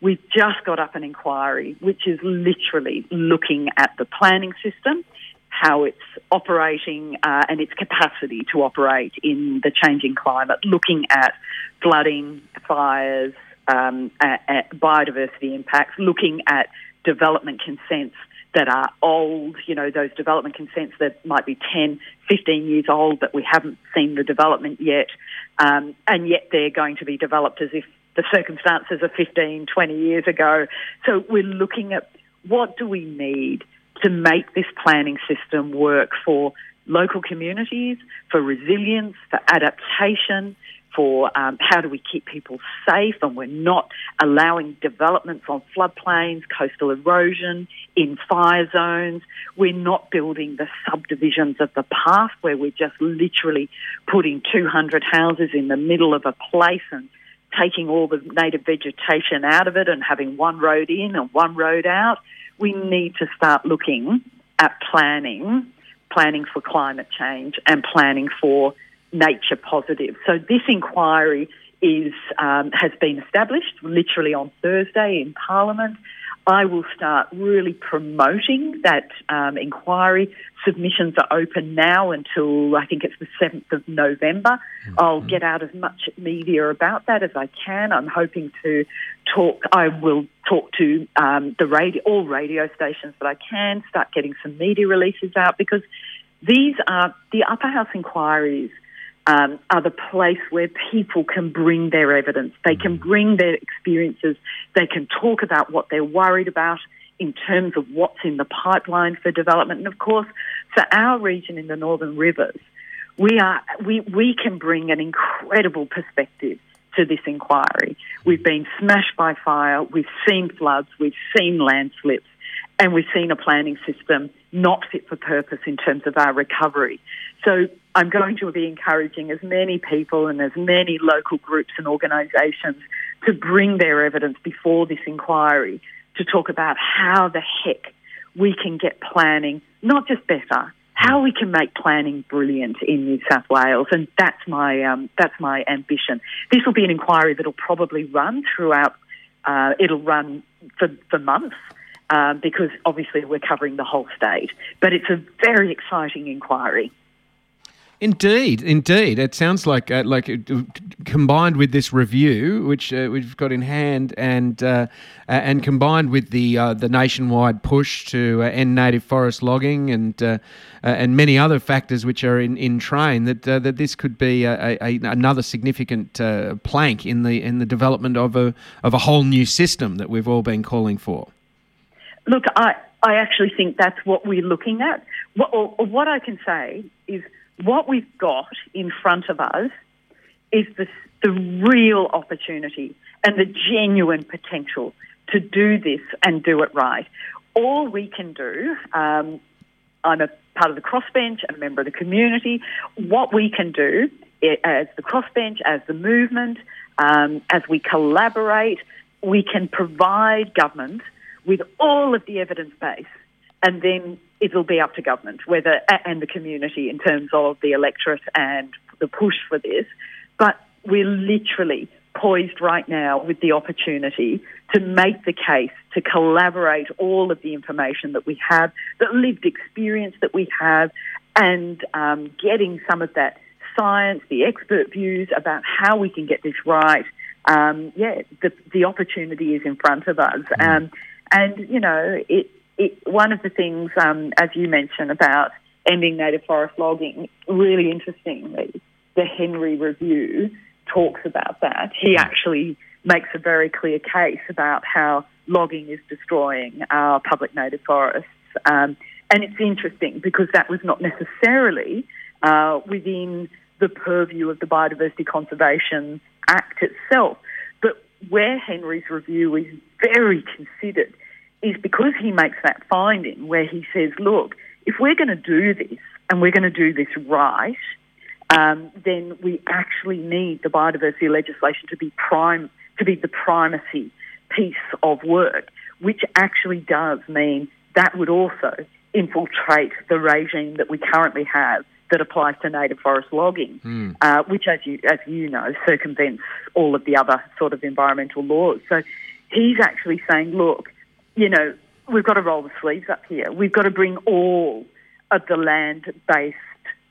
We've just got up an inquiry which is literally looking at the planning system, how it's operating uh, and its capacity to operate in the changing climate, looking at flooding, fires, um, biodiversity impacts, looking at development consents that are old, you know, those development consents that might be 10, 15 years old that we haven't seen the development yet, um, and yet they're going to be developed as if the circumstances are 15, 20 years ago. So we're looking at what do we need to make this planning system work for local communities, for resilience, for adaptation, for um, how do we keep people safe and we're not allowing developments on floodplains, coastal erosion, in fire zones. We're not building the subdivisions of the past where we're just literally putting 200 houses in the middle of a place and taking all the native vegetation out of it and having one road in and one road out. We need to start looking at planning, planning for climate change and planning for nature positive. So this inquiry is um, has been established literally on Thursday in Parliament. I will start really promoting that um, inquiry. Submissions are open now until I think it's the 7th of November. Mm-hmm. I'll get out as much media about that as I can. I'm hoping to talk, I will talk to um, the radio, all radio stations that I can, start getting some media releases out because these are the upper house inquiries um, are the place where people can bring their evidence. They can mm. bring their experiences. They can talk about what they're worried about in terms of what's in the pipeline for development. And of course, for our region in the Northern Rivers, we are we, we can bring an incredible perspective to this inquiry. We've been smashed by fire, we've seen floods, we've seen landslips, and we've seen a planning system not fit for purpose in terms of our recovery. So I'm going to be encouraging as many people and as many local groups and organisations to bring their evidence before this inquiry to talk about how the heck we can get planning not just better, how we can make planning brilliant in New South Wales, and that's my um, that's my ambition. This will be an inquiry that'll probably run throughout. Uh, it'll run for for months. Uh, because obviously we're covering the whole state, but it's a very exciting inquiry. Indeed, indeed. It sounds like uh, like uh, combined with this review, which uh, we've got in hand, and uh, and combined with the uh, the nationwide push to end native forest logging and and many other factors which are in, in train, that that this could be a, a, another significant plank in the in the development of a of a whole new system that we've all been calling for. Look, I I actually think that's what we're looking at. What, or, or what I can say is what we've got in front of us is the, the real opportunity and the genuine potential to do this and do it right. All we can do, um, I'm a part of the crossbench, a member of the community. What we can do as the crossbench, as the movement, um, as we collaborate, we can provide government with all of the evidence base and then it'll be up to government whether and the community in terms of the electorate and the push for this. But we're literally poised right now with the opportunity to make the case, to collaborate all of the information that we have, the lived experience that we have, and um, getting some of that science, the expert views about how we can get this right. Um, yeah, the, the opportunity is in front of us. Mm. Um, and, you know, it, it, one of the things, um, as you mentioned, about ending native forest logging, really interestingly, the Henry Review talks about that. He actually makes a very clear case about how logging is destroying our public native forests. Um, and it's interesting because that was not necessarily uh, within the purview of the Biodiversity Conservation Act itself. But where Henry's review is very considered is because he makes that finding where he says, look, if we're going to do this and we're going to do this right, um, then we actually need the biodiversity legislation to be prime to be the primacy piece of work, which actually does mean that would also infiltrate the regime that we currently have that applies to native forest logging, mm. uh, which, as you as you know, circumvents all of the other sort of environmental laws. So he's actually saying, look, you know, we've got to roll the sleeves up here. We've got to bring all of the land based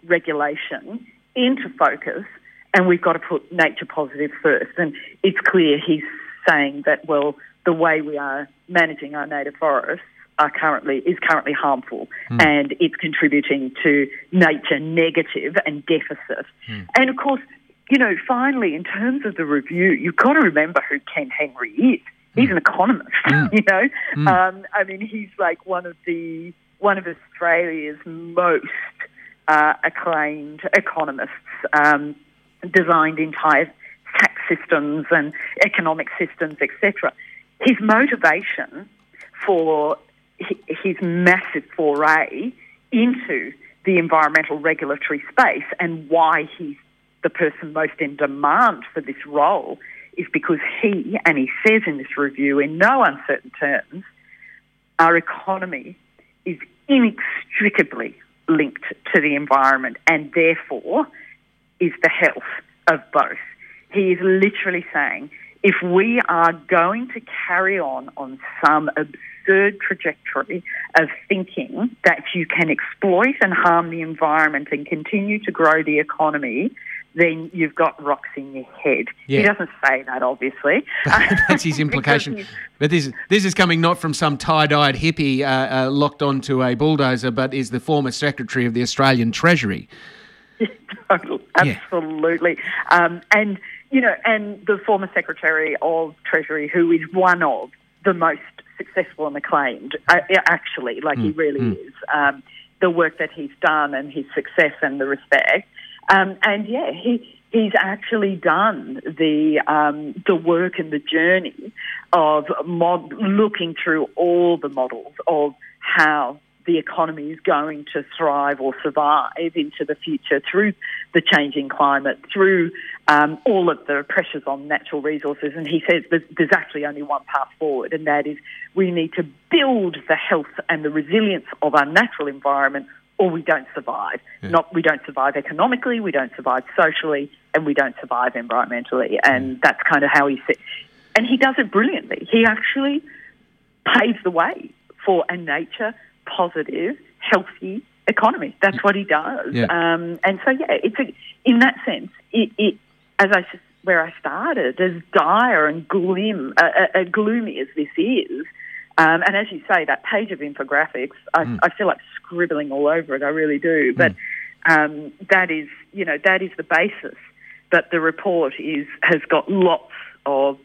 regulation into focus and we've got to put nature positive first. And it's clear he's saying that, well, the way we are managing our native forests are currently is currently harmful mm. and it's contributing to nature negative and deficit. Mm. And of course, you know, finally, in terms of the review, you've got to remember who Ken Henry is he's an economist. Mm. you know, mm. um, I mean, he's like one of the one of Australia's most uh, acclaimed economists. Um, designed entire tax systems and economic systems, etc. His motivation for his massive foray into the environmental regulatory space and why he's the person most in demand for this role is because he, and he says in this review in no uncertain terms, our economy is inextricably linked to the environment and therefore is the health of both. He is literally saying if we are going to carry on on some absurd trajectory of thinking that you can exploit and harm the environment and continue to grow the economy, then you've got rocks in your head. Yeah. He doesn't say that, obviously. That's his implication. but this, this is coming not from some tie-dyed hippie uh, uh, locked onto a bulldozer, but is the former Secretary of the Australian Treasury. Absolutely. Yeah. Um, and, you know, and the former Secretary of Treasury, who is one of the most successful and acclaimed, uh, actually, like mm. he really mm. is. Um, the work that he's done and his success and the respect. Um, and yeah, he he's actually done the um, the work and the journey of mod- looking through all the models of how the economy is going to thrive or survive into the future through the changing climate, through um, all of the pressures on natural resources. And he says there's, there's actually only one path forward, and that is we need to build the health and the resilience of our natural environment or we don't survive. Yeah. Not we don't survive economically, we don't survive socially, and we don't survive environmentally. And mm. that's kind of how he said. And he does it brilliantly. He actually paves the way for a nature positive, healthy economy. That's what he does. Yeah. Um, and so, yeah, it's a, in that sense, it, it as I where I started, as dire and glim, uh, uh, uh, gloomy as this is, um, and as you say, that page of infographics, I, I feel like scribbling all over it. I really do. But um, that is, you know, that is the basis. But the report is has got lots of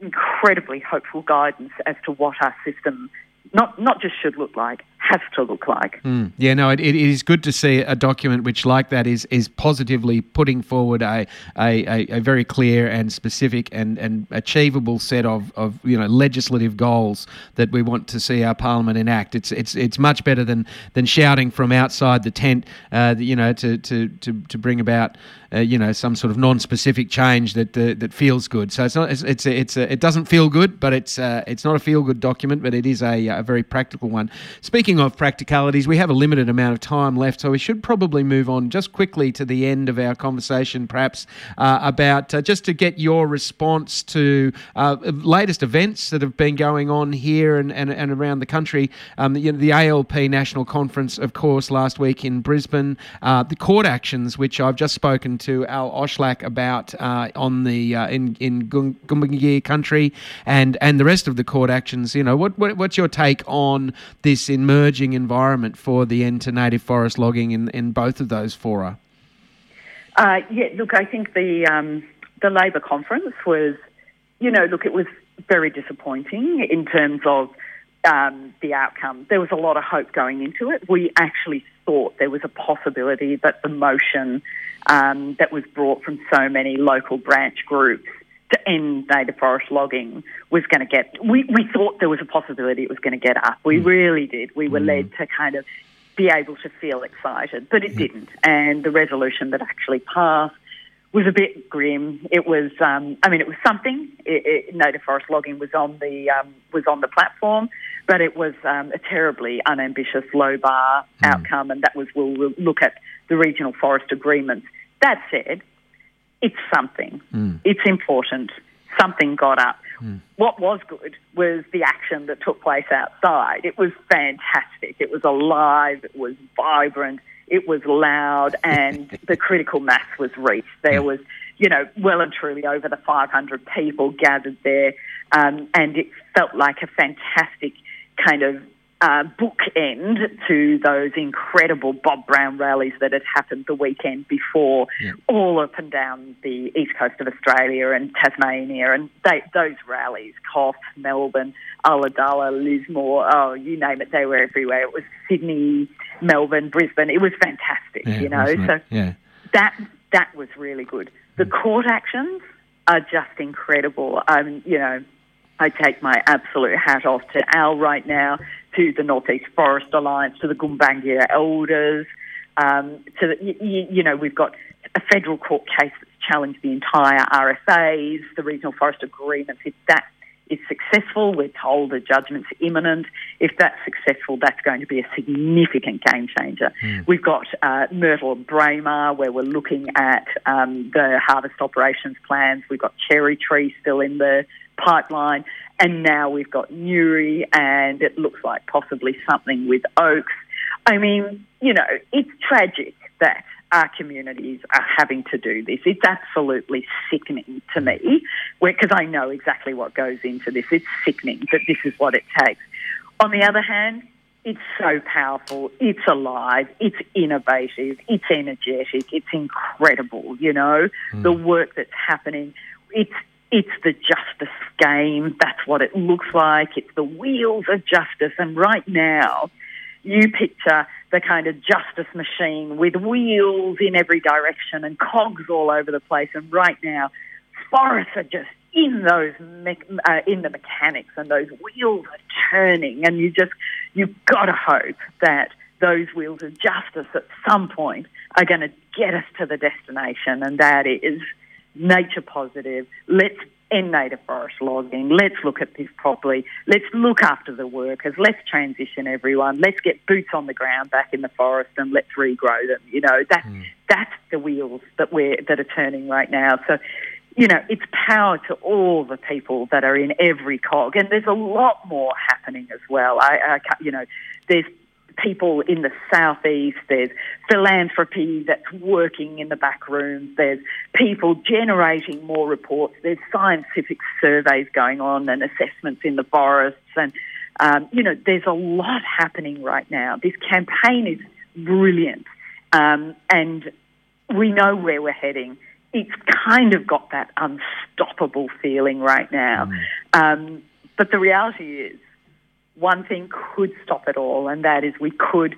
incredibly hopeful guidance as to what our system not not just should look like, has to look like. Mm. Yeah, no, it, it is good to see a document which, like that, is is positively putting forward a a, a, very clear and specific and, and achievable set of, of you know legislative goals that we want to see our parliament enact. It's it's it's much better than than shouting from outside the tent, uh, you know, to to to, to bring about. Uh, you know, some sort of non-specific change that uh, that feels good. So it's not. It's it's, a, it's a, it doesn't feel good, but it's uh, it's not a feel-good document, but it is a, a very practical one. Speaking of practicalities, we have a limited amount of time left, so we should probably move on just quickly to the end of our conversation, perhaps uh, about uh, just to get your response to uh, latest events that have been going on here and, and, and around the country. Um, you know, the ALP National Conference, of course, last week in Brisbane. Uh, the court actions, which I've just spoken to Al Oshlack about uh, on the uh, in in Gumbaynggirr country, and and the rest of the court actions. You know, what, what what's your take on this emerging environment for the end to native forest logging in, in both of those fora? Uh, yeah, look, I think the um, the Labor conference was, you know, look, it was very disappointing in terms of um, the outcome. There was a lot of hope going into it. We actually thought there was a possibility that the motion um, that was brought from so many local branch groups to end native forest logging was going to get. We, we thought there was a possibility it was going to get up. We really did. We were led to kind of be able to feel excited, but it didn't. And the resolution that actually passed was a bit grim. It was, um, I mean, it was something. It, it, native forest logging was on the um, was on the platform, but it was um, a terribly unambitious, low bar outcome, and that was we'll, we'll look at the regional forest agreements. That said, it's something. Hmm. It's important. Something got up. Hmm. What was good was the action that took place outside. It was fantastic. It was alive. It was vibrant. It was loud, and the critical mass was reached. There hmm. was, you know, well and truly over the 500 people gathered there, um, and it felt like a fantastic kind of uh, bookend to those incredible Bob Brown rallies that had happened the weekend before, all up and down the east coast of Australia and Tasmania, and they, those rallies, Coff, Melbourne, Ulladulla, Lismore, oh, you name it, they were everywhere. It was Sydney, Melbourne, Brisbane. It was fantastic, Yeah, you know. So yeah. that that was really good. The court actions are just incredible. Um, you know, I take my absolute hat off to Al right now, to the Northeast Forest Alliance, to the Gumbaynggirr elders, um, to the, y- y- you know we've got a federal court case that's challenged the entire RFAs, the regional forest agreements. If that is successful, we're told the judgment's imminent. If that's successful, that's going to be a significant game changer. We've got uh, Myrtle and Braemar, where we're looking at um, the harvest operations plans. We've got Cherry Tree still in the pipeline. And now we've got Newry, and it looks like possibly something with Oaks. I mean, you know, it's tragic that our communities are having to do this. It's absolutely sickening to me, because I know exactly what goes into this. It's sickening that this is what it takes. On the other hand, it's so powerful, it's alive, it's innovative, it's energetic, it's incredible, you know, hmm. the work that's happening. It's it's the justice game. That's what it looks like. It's the wheels of justice. And right now, you picture the kind of justice machine with wheels in every direction and cogs all over the place. And right now, forests are just in those me- uh, in the mechanics, and those wheels are turning. And you just you've got to hope that those wheels of justice at some point are going to get us to the destination, and that is nature positive. Let's end native forest logging. Let's look at this properly. Let's look after the workers. Let's transition everyone. Let's get boots on the ground back in the forest and let's regrow them. You know, that hmm. that's the wheels that we're that are turning right now. So you know, it's power to all the people that are in every cog, and there's a lot more happening as well. I, I you know, there's people in the southeast. There's philanthropy that's working in the back rooms. There's people generating more reports. There's scientific surveys going on and assessments in the forests. And, um, you know, there's a lot happening right now. This campaign is brilliant. Um, and we know where we're heading. It's kind of got that unstoppable feeling right now. Mm. Um, but the reality is, one thing could stop it all, and that is we could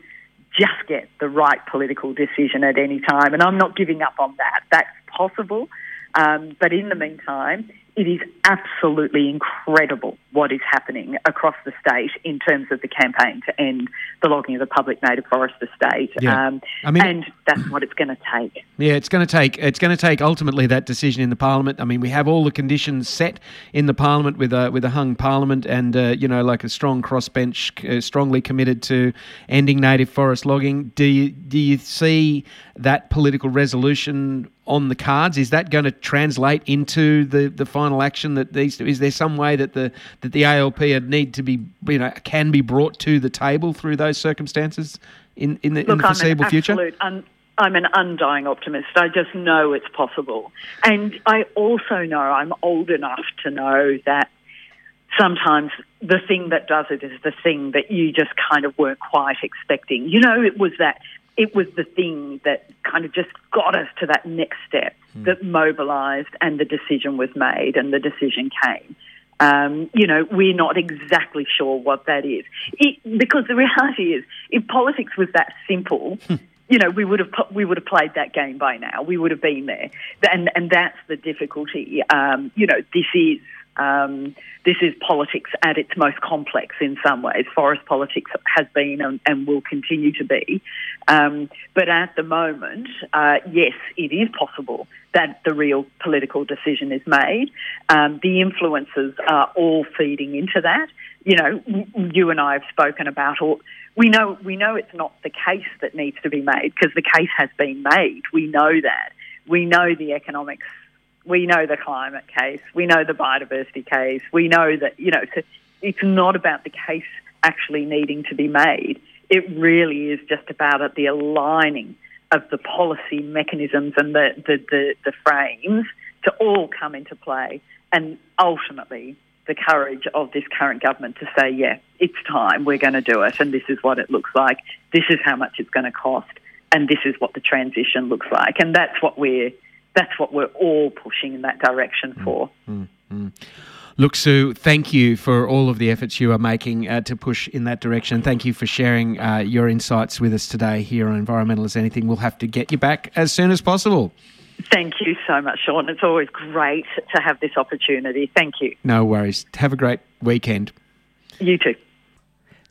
just get the right political decision at any time. And I'm not giving up on that. That's possible. Um, but in the meantime, it is absolutely incredible what is happening across the state in terms of the campaign to end the logging of the public native forest estate. Yeah. Um, I mean, and that's what it's going to take. Yeah, it's going to take. It's going to take ultimately that decision in the parliament. I mean, we have all the conditions set in the parliament with a with a hung parliament, and uh, you know, like a strong crossbench, uh, strongly committed to ending native forest logging. Do you do you see that political resolution on the cards? Is that going to translate into the, the final action that these? Is there some way that the that the ALP need to be you know can be brought to the table through those circumstances in in the, Look, in the foreseeable I'm future? Un- I'm an undying optimist. I just know it's possible, and I also know I'm old enough to know that sometimes the thing that does it is the thing that you just kind of weren't quite expecting. You know, it was that it was the thing that kind of just got us to that next step mm. that mobilised and the decision was made and the decision came. Um, you know, we're not exactly sure what that is. It, because the reality is, if politics was that simple, hmm. you know, we would have we would have played that game by now. We would have been there, and and that's the difficulty. Um, you know, this is um, this is politics at its most complex in some ways. Forest politics has been and, and will continue to be. Um, but at the moment, uh, yes, it is possible that the real political decision is made. Um, the influences are all feeding into that. You know, you and I have spoken about all. We know we know it's not the case that needs to be made because the case has been made. We know that. We know the economics we know the climate case, we know the biodiversity case, we know that, you know, it's not about the case actually needing to be made. It really is just about the aligning of the policy mechanisms and the, the, the, the frames to all come into play and ultimately the courage of this current government to say, yeah, it's time, we're going to do it, and this is what it looks like, this is how much it's going to cost, and this is what the transition looks like. And that's what we're that's what we're all pushing in that direction mm, for. Mm-hmm. Look, Sue, thank you for all of the efforts you are making uh, to push in that direction. Thank you for sharing uh, your insights with us today here on Environmental as Anything. We'll have to get you back as soon as possible. Thank you so much, Sean. It's always great to have this opportunity. Thank you. No worries. Have a great weekend. You too.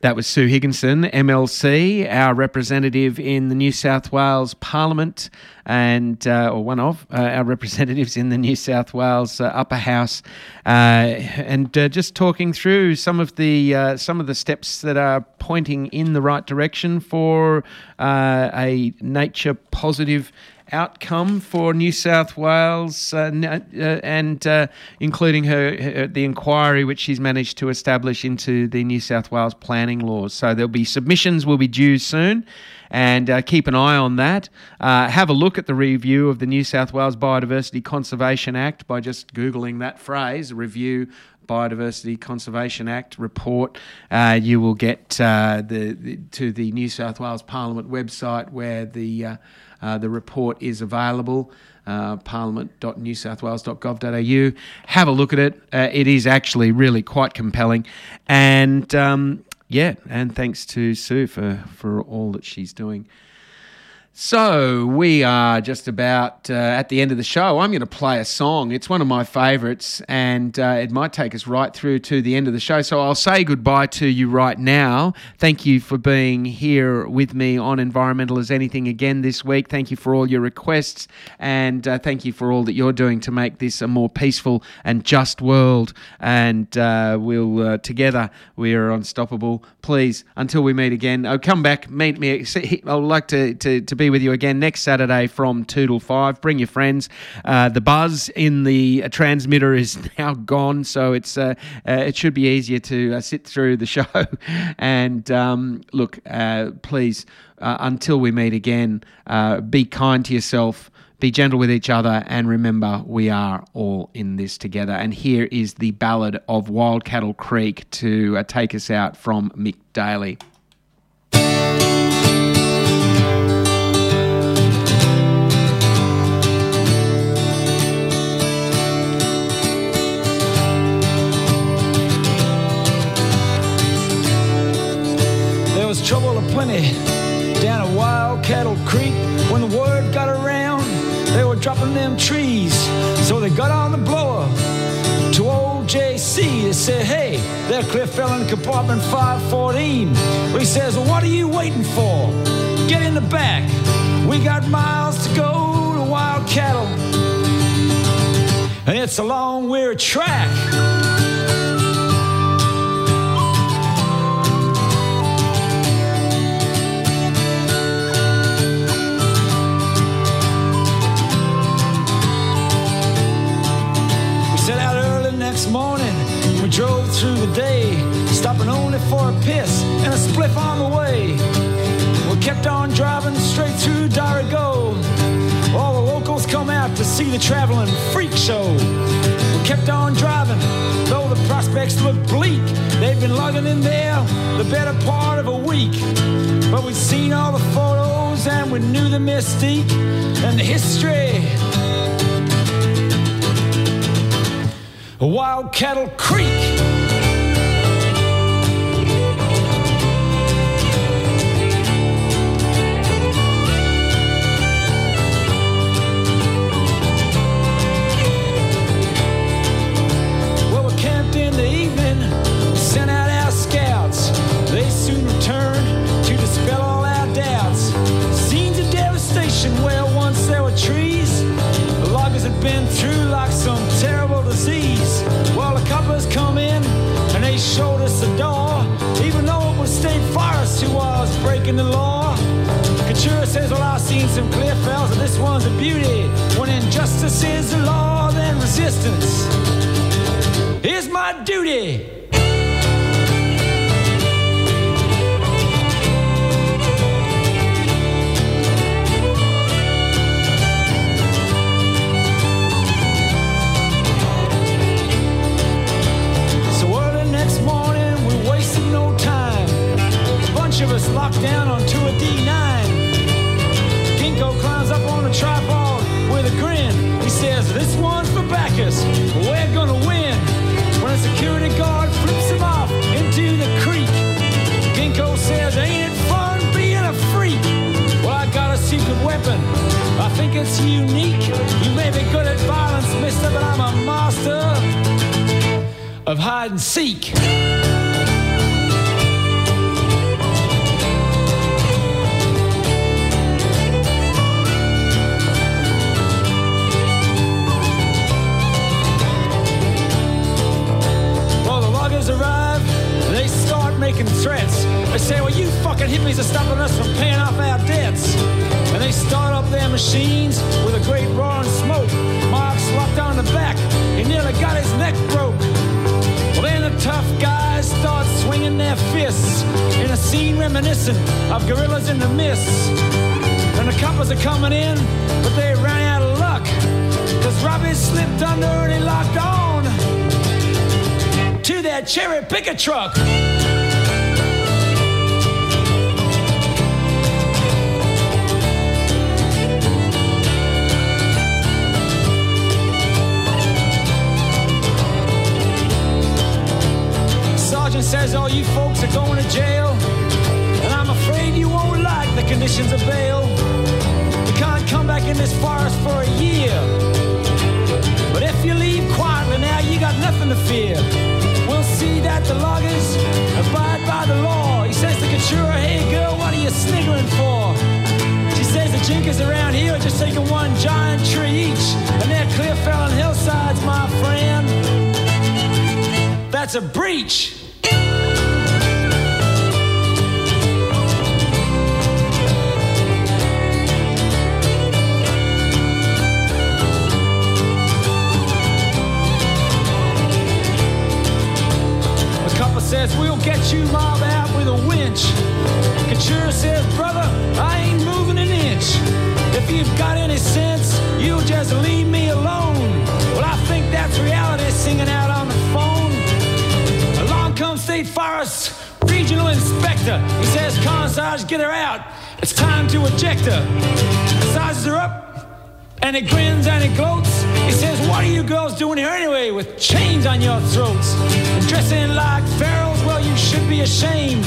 That was Sue Higginson, MLC, our representative in the New South Wales Parliament, and uh, or one of uh, our representatives in the New South Wales uh, Upper House, uh, and uh, just talking through some of the uh, some of the steps that are pointing in the right direction for a nature positive outcome for New South Wales, uh, uh, and uh, including her, her, the inquiry which she's managed to establish into the New South Wales planning laws. So there'll be submissions will be due soon, and uh, keep an eye on that. Uh, have a look at the review of the New South Wales Biodiversity Conservation Act by just googling that phrase review Biodiversity Conservation Act report. Uh, you will get uh, the, the, to the New South Wales Parliament website where the uh, uh, the report is available. Uh, parliament.newsouthwales.gov.au. Have a look at it. Uh, it is actually really quite compelling. And um, yeah, and thanks to Sue for, for all that she's doing. So we are just about uh, at the end of the show. I'm going to play a song. It's one of my favourites, and uh, it might take us right through to the end of the show. So I'll say goodbye to you right now. Thank you for being here with me on Environmental as Anything again this week. Thank you for all your requests, and uh, thank you for all that you're doing to make this a more peaceful and just world. And uh, we'll uh, together we are unstoppable. Please, until we meet again, oh, come back, meet me. I'd like to to, to be with you again next Saturday from 2 till 5. Bring your friends. Uh, the buzz in the transmitter is now gone, so it's uh, uh, it should be easier to uh, sit through the show. and um, look, uh, please, uh, until we meet again, be kind to yourself. Be gentle with each other and remember we are all in this together. And here is the ballad of Wild Cattle Creek to take us out from Mick Daly. Trouble aplenty down at Wild Cattle Creek when the word got around they were dropping them trees. So they got on the blower to old JC. They said, hey, that cliff fell in compartment 514. But he says, well, what are you waiting for? Get in the back. We got miles to go to wild cattle. And it's a long, weird track. Next morning. We drove through the day, stopping only for a piss and a spliff on the way. We kept on driving straight through Dorrigo. All the locals come out to see the traveling freak show. We kept on driving, though the prospects looked bleak. They've been logging in there the better part of a week. But we'd seen all the photos and we knew the mystique and the history. A wild Cattle Creek. Well, we camped in the evening, sent out our scouts. They soon returned to dispel all our doubts. Scenes of devastation where once there were trees, the loggers had been through like some terrible disease. Well, the coppers come in and they showed us the door, even though it was state forest who was breaking the law. Couture says, Well, I've seen some clear fells, and this one's a beauty. When injustice is the law, then resistance is my duty. Of us locked down onto a D9. Ginkgo climbs up on a tripod with a grin. He says, This one's for Bacchus. We're gonna win. When a security guard flips him off into the creek, Ginkgo says, Ain't it fun being a freak? Well, I got a secret weapon. I think it's unique. You may be good at violence, mister, but I'm a master of hide and seek. They say, well, you fucking hippies are stopping us from paying off our debts. And they start up their machines with a great roaring smoke. Mark's locked on the back. He nearly got his neck broke. Well, then the tough guys start swinging their fists in a scene reminiscent of gorillas in the mist. And the coppers are coming in, but they ran out of luck. Cause Robbie slipped under and he locked on to that cherry picker truck. Sergeant says all you folks are going to jail, and I'm afraid you won't like the conditions of bail. You can't come back in this forest for a year. But if you leave quietly now, you got nothing to fear we'll see that the loggers abide by the law. He says to Katura, hey girl, what are you sniggering for? She says the jinkers around here are just taking one giant tree each, and they're clear felling hillsides, my friend. That's a breach. We'll get you mob out with a winch. Couture says, brother, I ain't moving an inch. If you've got any sense, you'll just leave me alone. Well, I think that's reality singing out on the phone. Along comes State Forest Regional Inspector. He says, Commissars, get her out. It's time to eject her. Sizes her up. And he grins and he gloats. He says, What are you girls doing here anyway with chains on your throats? And dressing like pharaohs, should be ashamed.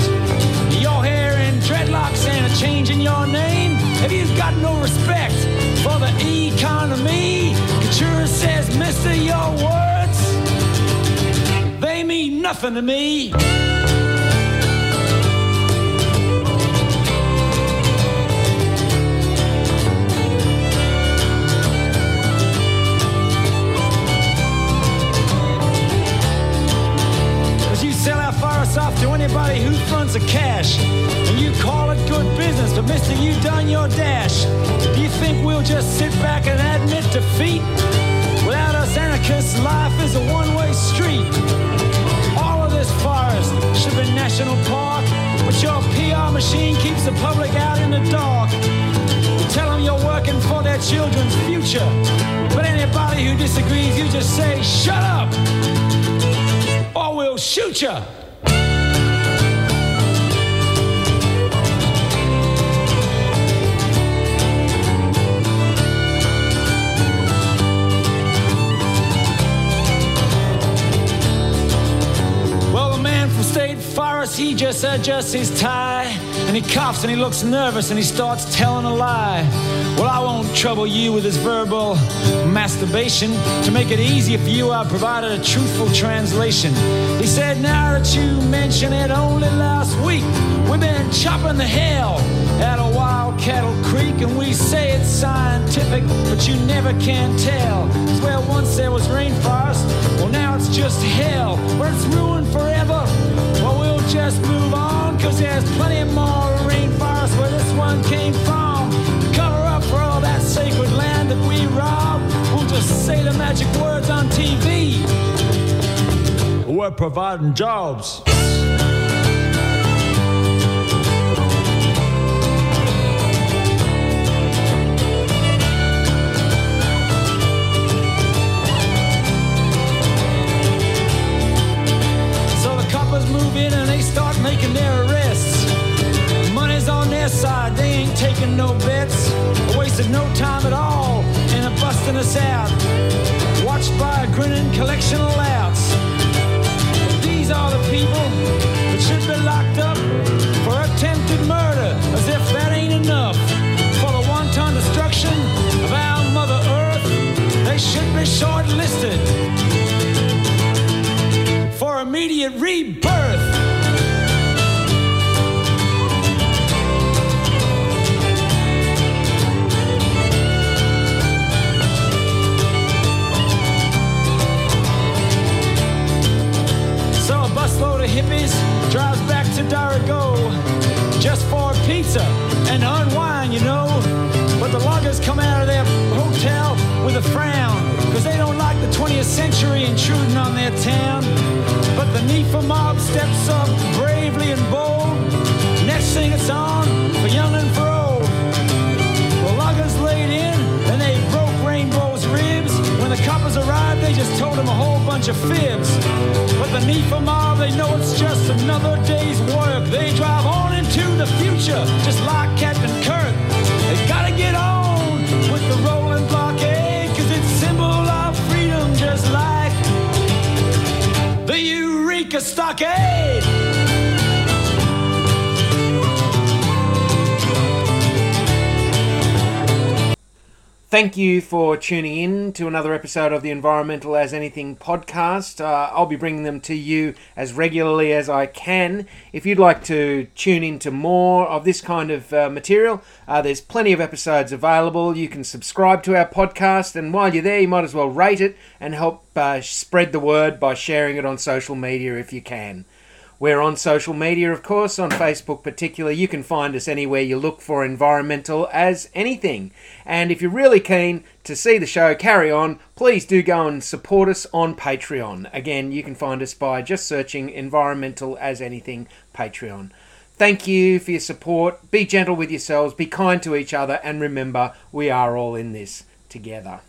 Your hair in dreadlocks and a change in your name. Have you got no respect for the economy? Couture says, Mister, your words, they mean nothing to me. Anybody who fronts a cash. And you call it good business, but mister, you done your dash. Do you think we'll just sit back and admit defeat? Without us anarchists, life is a one-way street. All of this forest should be national park, but your PR machine keeps the public out in the dark. You tell them you're working for their children's future. But anybody who disagrees, you just say, shut up! or we'll shoot you. State Forest, he just adjusts his tie and he coughs and he looks nervous and he starts telling a lie. Well, I won't trouble you with this verbal masturbation. To make it easier for you, I provided a truthful translation. He said, Now that you mention it, only last week we've been chopping the hell out of Wild Cattle Creek, and we say it's scientific, but you never can tell. where once there was rainforest, well, now it's just hell, where it's ruined forever. Just move on, cause there's plenty more rainforest where this one came from. Cover up for all that sacred land that we rob, we'll just say the magic words on TV. We're providing jobs. Start making their arrests. Money's on their side, they ain't taking no bets. Wasted no time at all in a busting us out. Watched by a grinning collection of louts. These are the people that should be locked up for attempted murder, as if that ain't enough. For the wanton destruction of our Mother Earth, they should be shortlisted for immediate rebirth. Thank you for tuning in to another episode of the Environmental as Anything podcast. Uh, I'll be bringing them to you as regularly as I can. If you'd like to tune in to more of this kind of uh, material, uh, there's plenty of episodes available. You can subscribe to our podcast, and while you're there, you might as well rate it and help uh, spread the word by sharing it on social media if you can. We're on social media, of course, on Facebook particularly. You can find us anywhere you look for environmental as anything. And if you're really keen to see the show carry on, please do go and support us on Patreon. Again, you can find us by just searching environmental as anything Patreon. Thank you for your support. Be gentle with yourselves, be kind to each other, and remember, we are all in this together.